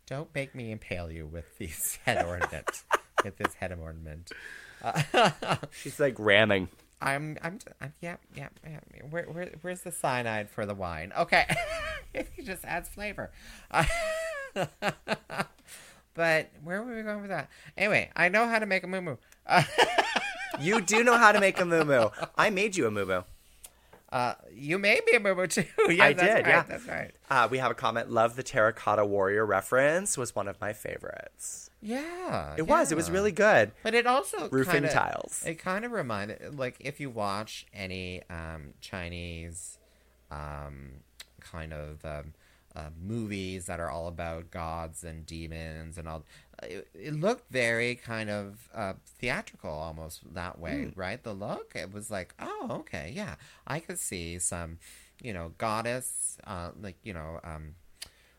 Don't make me impale you with these head ornament. with this head ornament. She's like ramming. I'm, I'm, I'm yeah, yeah, yeah. Where, where, where's the cyanide for the wine? Okay, it just adds flavor. Uh, but where were we going with that? Anyway, I know how to make a moo uh, You do know how to make a moo moo. I made you a moo moo uh, You made me a moo too. Yeah, I that's did, Right, yeah. that's right. Uh, we have a comment. Love the terracotta warrior reference. Was one of my favorites. Yeah, It was. It was really good. But it also Roofing kinda, tiles. It kind of reminded, like, if you watch any um, Chinese um, kind of um, uh, movies that are all about gods and demons and all, it, it looked very kind of uh, theatrical almost that way, Hmm. right? The look, it was like, oh, okay, yeah, I could see some, you know, goddess, uh, like you know. Um,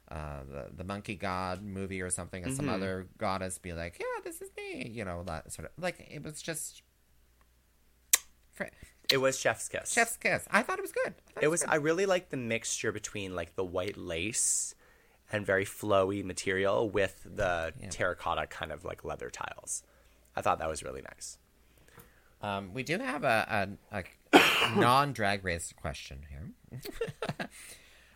uh, the the monkey god movie or something, and some Mhm. other goddess be like, "Yeah, this is me," you know, that sort of like it was just fr- It was Chef's Kiss. chef's kiss. I thought it was good. I It was. I really liked the mixture between like the white lace and very flowy material with the Yeah. terracotta kind of like leather tiles. I thought that was really nice. Um, we do have a, a, a non drag race question here.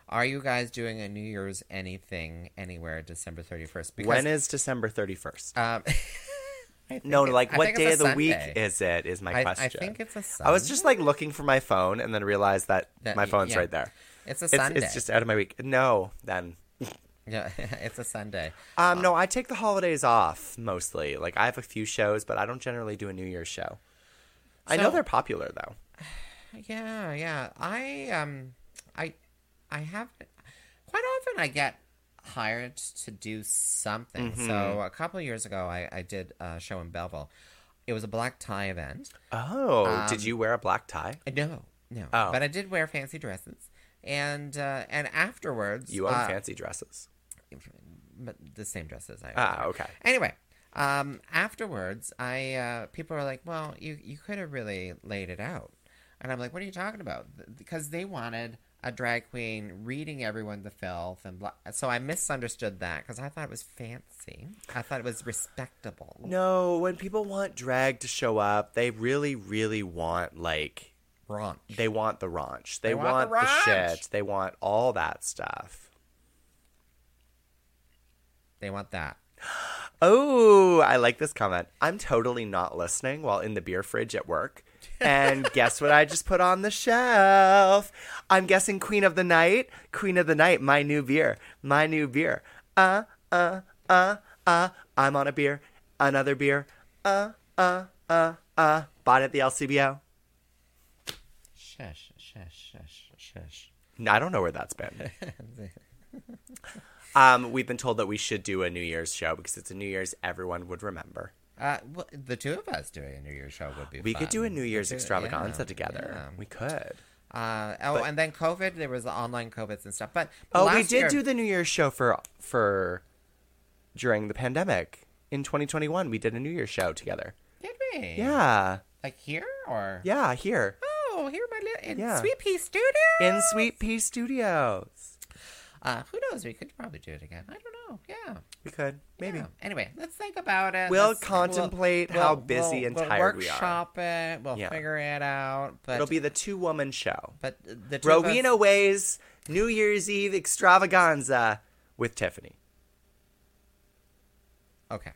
Are you guys doing a New Year's anything anywhere December thirty first? when is December thirty first? um, No, it- like what day of the week is it? Is my I, question. I think it's a Sunday. I was just like looking for my phone and then realized that, That- my phone's yeah. right there. it's a It's, Sunday. it's just out of my week. No, then. yeah, it's a Sunday. Um, no, I take the holidays off mostly. Like I have a few shows, but I don't generally do a New Year's show. I know they're popular though. Yeah, yeah. I um, I, I have quite often I get hired to do something. Mm-hmm. So a couple of years ago, I I did a show in Belleville. It was a black tie event. Oh, did Um, you wear a black tie? Uh, No, no. Oh. But I did wear fancy dresses, and uh, and afterwards, You own uh, fancy dresses. but the same dresses I Ah, wear. okay. Anyway, um, afterwards, I uh, people are like, "Well, you you could have really laid it out," and I'm like, "What are you talking about?" Because they wanted a drag queen reading everyone the filth and blah. So I misunderstood that because I thought it was fancy. I thought it was respectable. No, when people want drag to show up, they really, really want like They want the raunch. They, want want, the the, shit. They want all that stuff. They want that. Oh, I like this comment. I'm totally not listening while in the beer fridge at work. And guess what I just put on the shelf? I'm guessing Queen of the Night. Queen of the Night, my new beer. My new beer. Uh, uh, uh, uh. I'm on a beer. Another beer. Uh, uh, uh, uh. Bought at the LCBO. Shush, shush, shush, shush. I don't know where that's been. Um, we've been told that we should do a New Year's show because it's a New Year's everyone would remember. Uh, well, the two of us doing a New Year's show would be. We could do a. New Year's do- extravaganza yeah, together. yeah. We could. Uh, oh, But- and then COVID. There was the online COVIDs and stuff. But Oh, we did year- do the New Year's show for for during the pandemic in 2021. We did a New Year's show together. Did we? Yeah, Like here or? yeah, here Oh, here my little in Yeah. Sweet Pea Studio. in Sweet Pea Studios. Uh, who knows? We could probably do it again. I don't know. Yeah. We could maybe. Yeah. Anyway, let's think about it. We'll Let's- contemplate how busy and we'll tired we are. Workshop it. We'll Yeah. figure it out. But It'll be the two woman show. but the two of us- Rowena Whey's New Year's Eve extravaganza with Tyffanie. Okay.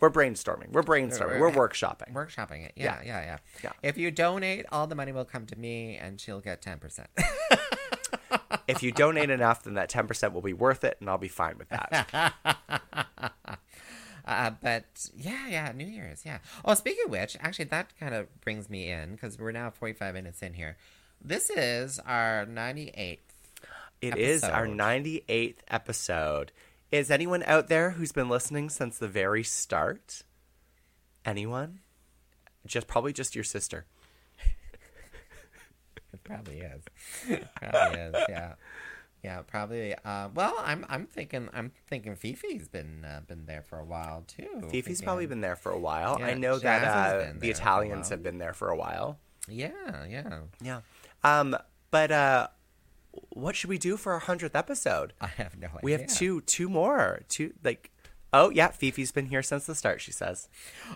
We're brainstorming. We're brainstorming. We're workshopping. Workshopping it. Yeah, yeah, yeah, Yeah. If you donate, all the money will come to me, and she'll get ten percent. if you donate enough, then that 10% will be worth it, and I'll be fine with that. Uh, but yeah, yeah, New Year's, yeah. Oh, speaking of which, actually, that kind of brings me in because we're now 45 minutes in here. This is our 98th. It is our 98th episode. Is anyone out there who's been listening since the very start? Anyone? Just probably just your sister. It probably is. probably is. Yeah. Yeah, probably. Uh, well, I'm I'm thinking I'm thinking Fifi's been uh, been there for a while too. Fifi's probably been there for a while. I know that uh, the there for a Italians have been there for a while. Yeah, yeah. Yeah. Um, but uh, what should we do for our hundredth episode? I have no idea. We have two, two more, two like. Oh yeah, Fifi's been here since the start. She says.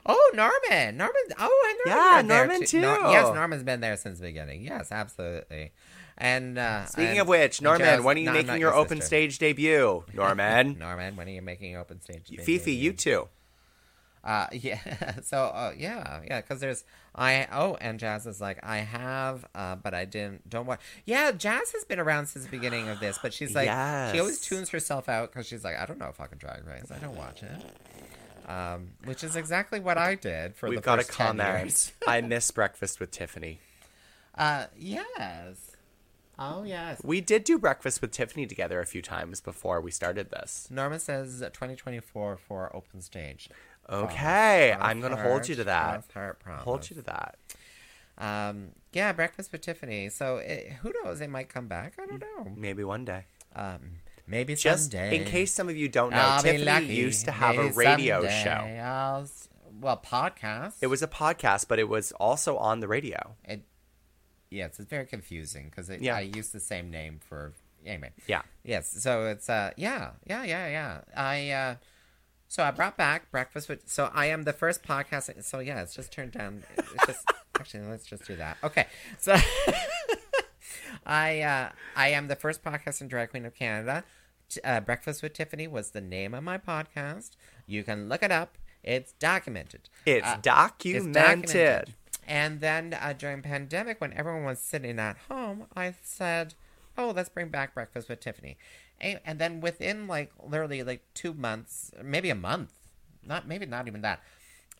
Oh, Norman. Norman. Oh, and Norman. Yeah, Norman Nor- too. yes, Norman's been there since the beginning. Yes, absolutely. And uh, Speaking and- of which, Norman, Jazz- when are you no, making not your, open stage debut? Norman, Norman, when are you making your open stage? debut? Fifi, you too. Uh, yeah. So, uh, yeah, yeah, because there's I. Oh, and Jazz is like, I have, uh, but I didn't. Don't watch. Yeah, Jazz has been around since the beginning of this, but she's like, she always tunes herself out because she's like, I don't know fucking Drag Race. I don't watch it. Um, which is exactly what I did for We've the got a first 10 comment. I miss breakfast with Tyffanie. Uh, yes. Oh yes. We did do breakfast with Tyffanie together a few times before we started this. Norma says 2024 for open stage. Okay, I'm going to hold you to that. heart promise. Hold you to that. Um, yeah, breakfast with Tyffanie. So it, who knows? It might come back. I don't know. Maybe one day. Um, maybe Just someday. in case some of you don't know, I'll Tyffanie used to have a radio show. I'll well, podcast. It was a podcast, but it was also on the radio. It, yes, it's very confusing because Yeah. I used the same name for anyway. Yeah. Yes, so it's uh yeah, yeah, yeah, yeah. I uh so I brought back breakfast with so I am the first podcast so yeah, it's just turned down it's just actually let's just do that. Okay. So I uh I am the first podcast in Drag Queen of Canada. Uh, breakfast with Tyffanie was the name of my podcast. You can look it up. It's documented. It's Uh, documented. And then uh, during pandemic, when everyone was sitting at home, I said, "Oh, let's bring back breakfast with Tyffanie." And, then within like literally like two months, maybe a month, not maybe not even that.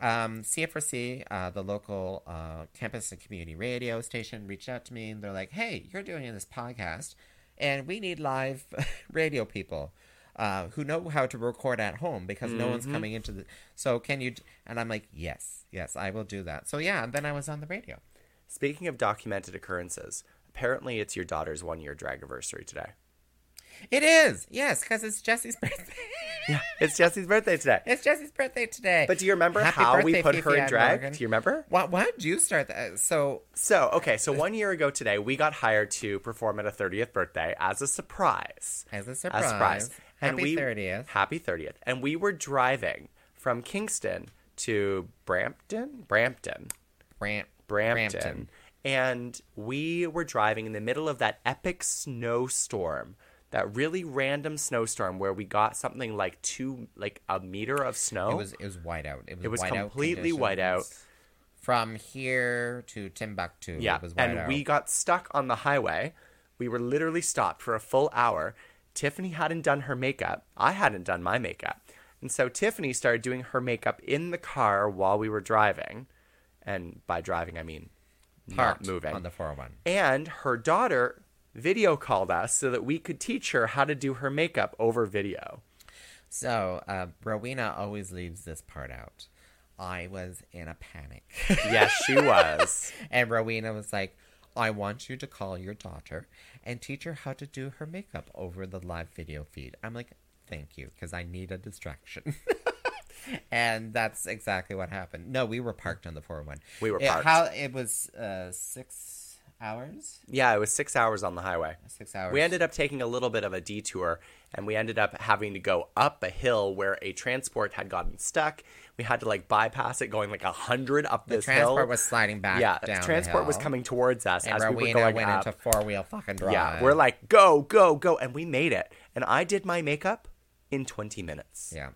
Um, CFRC, uh, the local uh, campus and community radio station, reached out to me and they're like, "Hey, you're doing this podcast, and we need live radio people." uh, who know how to record at home because no one's Mm-hmm. coming into the. So can you? d- And I'm like, yes, yes, I will do that. So yeah, and then I was on the radio. Speaking of documented occurrences, apparently it's your daughter's one year drag anniversary today. It is yes, because it's Jesse's birthday. Yeah, it's Jesse's birthday today. it's Jesse's birthday today. But do you remember Happy how we put Fifi her in drag? Morgan. Do you remember? Why, why did you start that? So So, okay, so one year ago today, we got hired to perform at a 30th birthday as a surprise. as a A surprise, surprise. And happy we, thirtieth. Happy 30th. And we were driving from Kingston to Brampton? Brampton. Bram- Brampton. And we were driving in the middle of that epic snowstorm, that really random snowstorm where we got something like two, like a meter of snow. It was it was white out. It was, It was white out completely white out. From here to Timbuktu, Yeah, it was white and out. we got stuck on the highway. We were literally stopped for a full hour. Tyffanie hadn't done her makeup. I hadn't done my makeup. And so Tyffanie started doing her makeup in the car while we were driving. And by driving, I mean parked not moving. on the 401. and her daughter video called us so that we could teach her how to do her makeup over video. So uh, Rowena always leaves this part out. I was in a panic. Yes, she was. And Rowena was like, I want you to call your daughter and teach her how to do her makeup over the live video feed. I'm like, thank you, because I need a distraction. and that's exactly what happened. No, we were parked on the 401. We were It- parked. how, it was uh, six hours? yeah, it was six hours on the highway. Six hours. We ended up taking a little bit of a detour and we ended up having to go up a hill where a transport had gotten stuck. We had to like bypass it going like a hundred up the this transport hill. was sliding back yeah, down the transport was coming towards us And as we were Rowena going went up. into four wheel fucking drive. yeah, we're like go, go, go, and we made it. And I did my makeup in twenty minutes. yeah.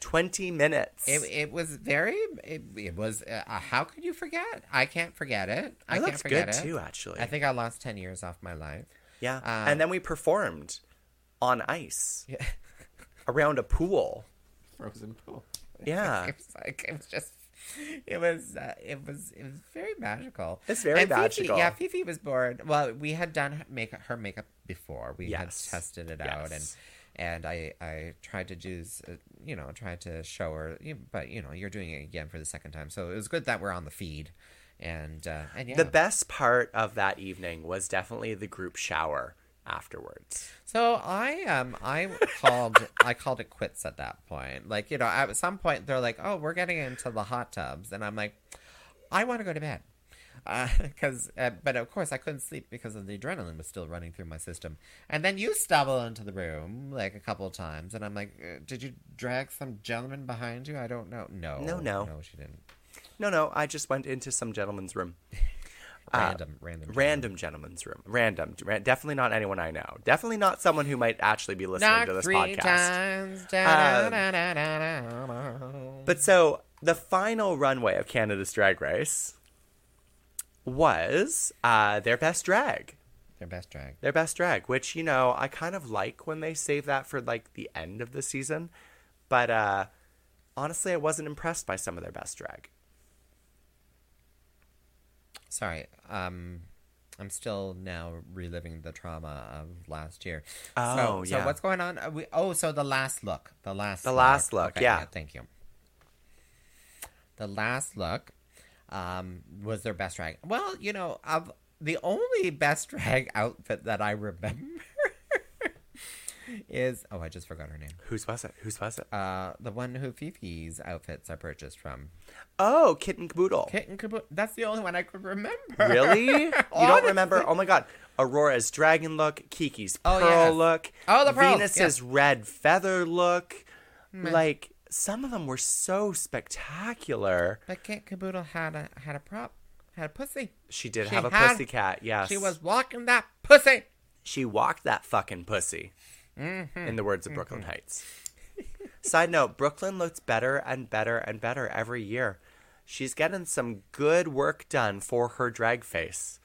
Twenty minutes. It, it was very. It, it was. Uh, how could you forget? I can't forget it. I It can't looks forget good it. too, actually. I think I lost ten years off my life. yeah, uh, and then we performed on ice Yeah. around a pool. Frozen pool. Yeah. it was like it was just. it was uh, it was it was very magical. It's very And Fifi- magical. yeah, Fifi was born. Well, we had done make her makeup before. We Yes. had tested it out, and Yes. And I I tried to use uh, you know tried to show her, but you know you're doing it again for the second time, so it was good that we're on the feed, and uh, and yeah. The best part of that evening was definitely the group shower afterwards. So I um I called I called it quits at that point. Like you know at some point they're like, oh, we're getting into the hot tubs, and I'm like, I want to go to bed. Because, uh, but of course, I couldn't sleep because of the adrenaline was still running through my system. And then you stumble into the room like a couple of times, and I'm like, uh, "Did you drag some gentleman behind you?" I don't know. No, No, no. no, she didn't. No, no, I just went into some gentleman's room. Random, random, Random gentleman's room. Random. Ra- definitely not anyone I know. Definitely not someone who might actually be listening Knock to this three podcast. times. Um, da, da, da. But so the final runway of Canada's Drag Race was uh, their best drag. Their best drag. Their best drag, which you know I kind of like when they save that for like the end of the season, but uh, honestly, I wasn't impressed by some of their best drag. Sorry, um, I'm still now reliving the trauma of last year. Oh, so, so yeah. what's going on? Uh, we, oh, so the last look, the last, look The last look, Okay, yeah. Thank you. The last look, um, was their best drag. Well, you know, of the only best drag outfit that I remember is oh, I just forgot her name. Whose was it? Whose was it? Uh, the one who Fifi's outfits are purchased from. Oh, Kitten Kaboodle. Kitten Kaboodle. That's the only one I could remember. Really? You don't remember? Oh my god. Aurora's dragon look, Kiki's Oh, pearl look, Oh, the Venus's red feather look. Like some of them were so spectacular. But Kit Kaboodle had a had a prop, had a pussy. She did She have a had- pussycat, yes. She was walking that pussy. she walked that fucking pussy. Mm-hmm. In the words of Brooklyn Hytes. Side note, Brooklyn looks better and better and better every year. She's getting some good work done for her drag face.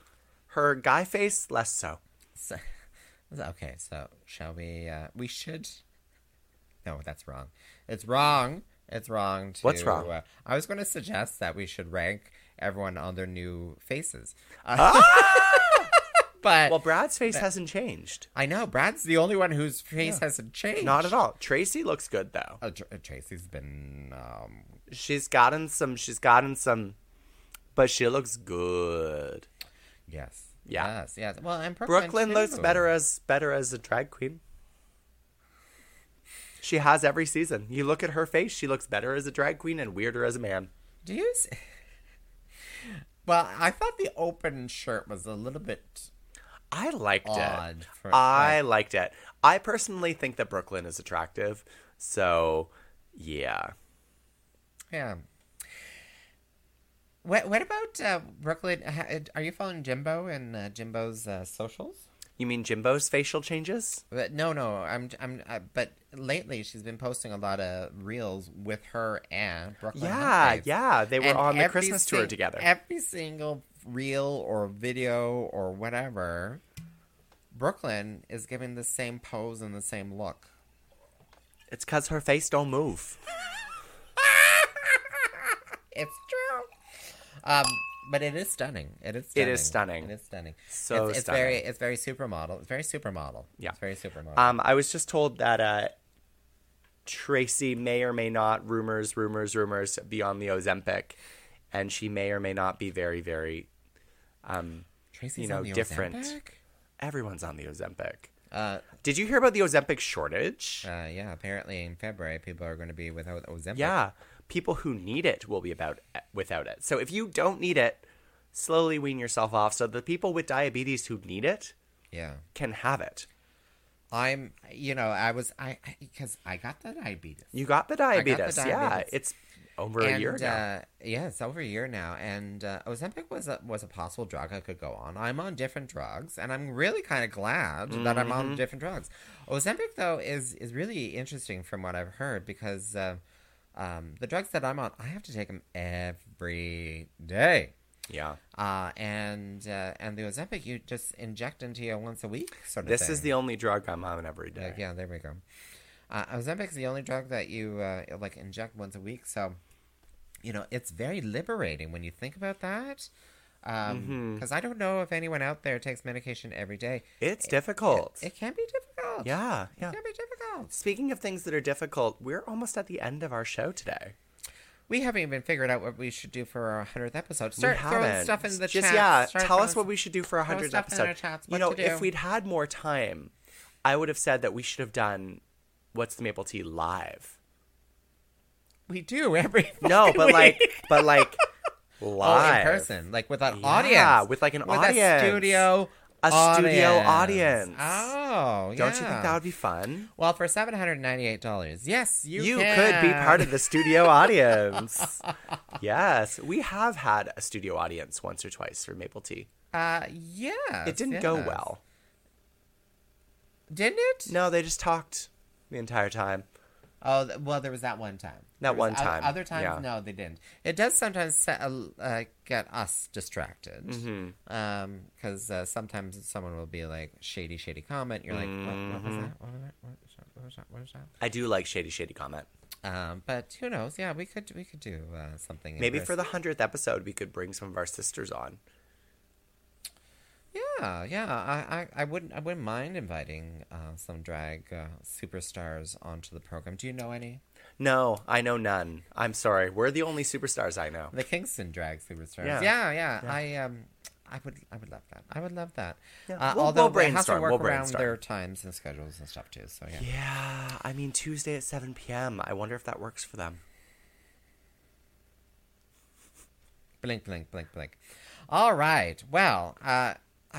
Her guy face, less so. So, okay, so shall we? Uh, we should. No, that's wrong. It's wrong. It's wrong. To, What's wrong? Uh, I was going to suggest that we should rank everyone on their new faces. Uh, but Well, Brad's face hasn't changed. I know Brad's the only one whose face hasn't changed. Not at all. Traci looks good though. Oh, Tr- Traci's been. Um, She's gotten some. She's gotten some, but she looks good. yes. Yeah. Yes. Yes. Well, and Brooklyn, Brooklyn looks better as better as a drag queen. She has every season. You look at her face; she looks better as a drag queen and weirder as a man. Do you? s well, I thought the open shirt was a little bit I liked it. For, I liked it. I personally think that Brooklyn is attractive. So, yeah. yeah. What What about uh, Brooklyn? Are you following Jimbo and uh, Jimbo's uh, socials? You mean Jimbo's facial changes? But no, no. I'm. I'm. Uh, but lately, she's been posting a lot of reels with her and Brooklyn. Yeah, Hypeface. yeah. They were And on the Christmas tour together. Every single reel or video or whatever, Brooklyn is giving the same pose and the same look. It's because her face don't move. It's true. Um, but it is stunning. It is. Stunning. It is stunning. It is stunning. So it's, it's stunning. very. It's very supermodel. It's very supermodel. Yeah. It's very supermodel. Um, I was just told that uh, Traci may or may not rumors, rumors, rumors be on the Ozempic, and she may or may not be very, very. Um, Traci's you know, on the different. Ozempic? everyone's on the Ozempic. Uh, Did you hear about the Ozempic shortage? uh, yeah. Apparently, in February, people are going to be without Ozempic. yeah, people who need it will be about without it. So if you don't need it, slowly wean yourself off. So the people with diabetes who need it Yeah. can have it. I'm. You know, I was. I because I, got the diabetes. You got the got the diabetes. Yeah, it's over a year and, ago. Uh, yeah, it's over a year now, and uh, Ozempic was a was a possible drug I could go on. I'm on different drugs, and I'm really kind of glad that I'm Mm-hmm. on different drugs. Ozempic though is is really interesting from what I've heard because uh, um, the drugs that I'm on, I have to take them every day. yeah. Uh, and uh, and the Ozempic you just inject into you once a week, sort of This thing. is the only drug I'm on every day. Like, yeah, there we go. Uh, is the only drug that you uh, like inject once a week, so you know, it's very liberating when you think about that. Because Mm-hmm. I don't know if anyone out there takes medication every day. It's difficult. It can be difficult. yeah, yeah. It can be difficult. Speaking of things that are difficult, we're almost at the end of our show today. We haven't even figured out what we should do for our hundredth episode. Start we throwing stuff in the Just chat. yeah, Start tell us what we should do for our hundredth episode. our chats, you know, if we'd had more time, I would have said that we should have done what's the maple tea live. We do every No, but week. like, but like oh, live in person, like with an Yeah, audience, with, like, an with audience. A studio, A studio audience. Oh, Don't you think that would be fun? Well, for seven hundred ninety-eight dollars, yes, you You can. could be part of the studio audience. yes, we have had a studio audience once or twice for Maple Tea. Uh, yeah, It didn't go well. didn't it? No, they just talked the entire time. Oh, well, there was that one time. That one time, Other times, yeah. no, they didn't. It does sometimes se- uh, get us distracted. Mm-hmm. Because uh, sometimes someone will be like, shady, shady comment. You're like, what, what was Mm-hmm. that? What was that? What was that? What was that? What was that? I do like shady, shady comment. Um, but who knows? Yeah, we could we could do uh, something. Maybe for the hundredth episode, we could bring some of our sisters on. Yeah, yeah. I, I, I wouldn't I wouldn't mind inviting uh, some drag uh, superstars onto the program. Do you know any? No, I know none. I'm sorry. We're the only superstars I know. The Kingston drag superstars. Yeah. Yeah, yeah. I um I would I would love that. I would love that. Yeah. Uh, We'll- although we'll they have to work We'll around brainstorm. their times and schedules and stuff too. So yeah. Yeah, I mean Tuesday at 7 p.m. I wonder if that works for them. Blink, blink, blink, blink. All right. Well, uh,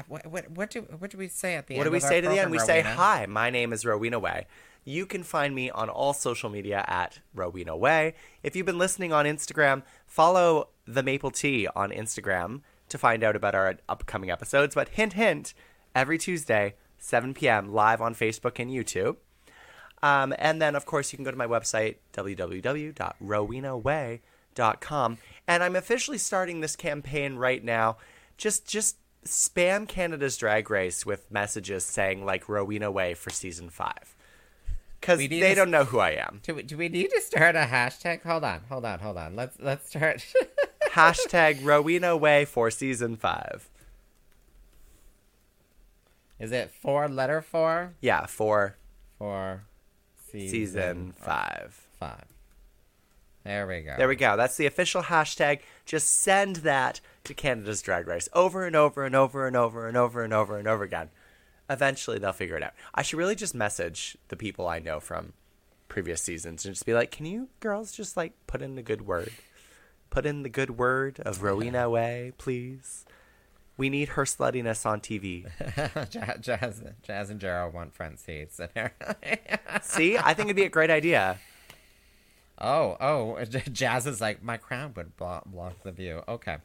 what, what, what do what do we say at the What end? What do we say to the end? We say, Hi, my name is Rowena Whey. You can find me on all social media at Rowena Whey. If you've been listening on Instagram, follow the Maple Tea on Instagram to find out about our upcoming episodes. But hint, hint, every Tuesday, 7 p.m., live on Facebook and YouTube. Um, and then, of course, you can go to my website, www.rowenawhey.com. And I'm officially starting this campaign right now. Just, just spam Canada's Drag Race with messages saying, like, Rowena Whey for season five. Because they to- don't know who I am. Do we, do we need to start a hashtag? Hold on, hold on, hold on. Let's let's start. Hashtag Rowena Whey for season five. Is it four letter four Yeah, for for season, season five. five? There we go. There we go. That's the official hashtag. Just send that to Canada's Drag Race over and over and over and over and over and over and over again. Eventually, they'll figure it out. I should really just message the people I know from previous seasons and just be like, "Can you girls just like put in the good word? Put in the good word of Rowena Whey, please. We need her sluttiness on TV. Ja- Jazz, Jazz and Gerald want front seats. See, I think it'd be a great idea. Oh, oh, Jazz is like my crown would block, block the view. Okay,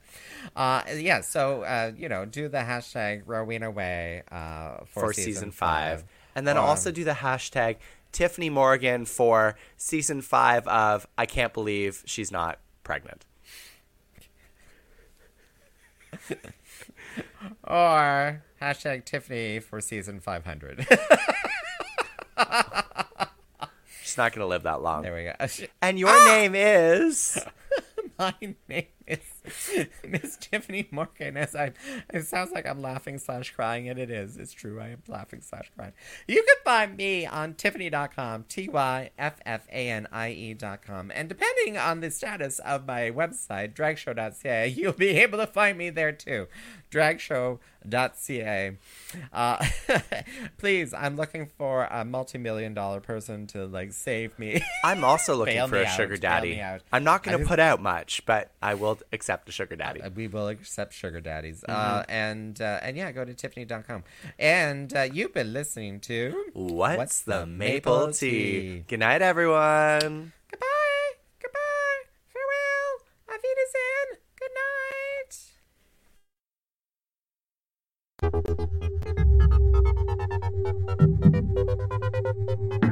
uh, yeah. So uh, you know, do the hashtag Rowena Whey uh, for, for season, season five. five. And then Um, also do the hashtag Tyffanie Morgan for season five of I can't believe she's not pregnant. Or hashtag Tyffanie for season 500. She's not going to live that long. there we go. And your ah! name is. My name is Miss Tyffanie Morgan. As I, it sounds like I'm laughing slash crying, and it is. It's true. I am laughing slash crying. You can find me on Tyffanie.com, T Y F F A N I E.com. And depending on the status of my website, dragshow.ca, you'll be able to find me there too. Dragshow.ca. Uh, please, I'm looking for a multi million dollar person to like save me. I'm also looking Bail for a out, sugar daddy. I'm not going to put out much, but I will accept a sugar daddy. Uh, we will accept sugar daddies. Mm-hmm. Uh, and uh, and yeah, go to tyffanie.com. And uh, you've been listening to What's, What's the, Maple, tea? tea? Good night, everyone. Goodbye. Goodbye. Farewell. Auf Good night.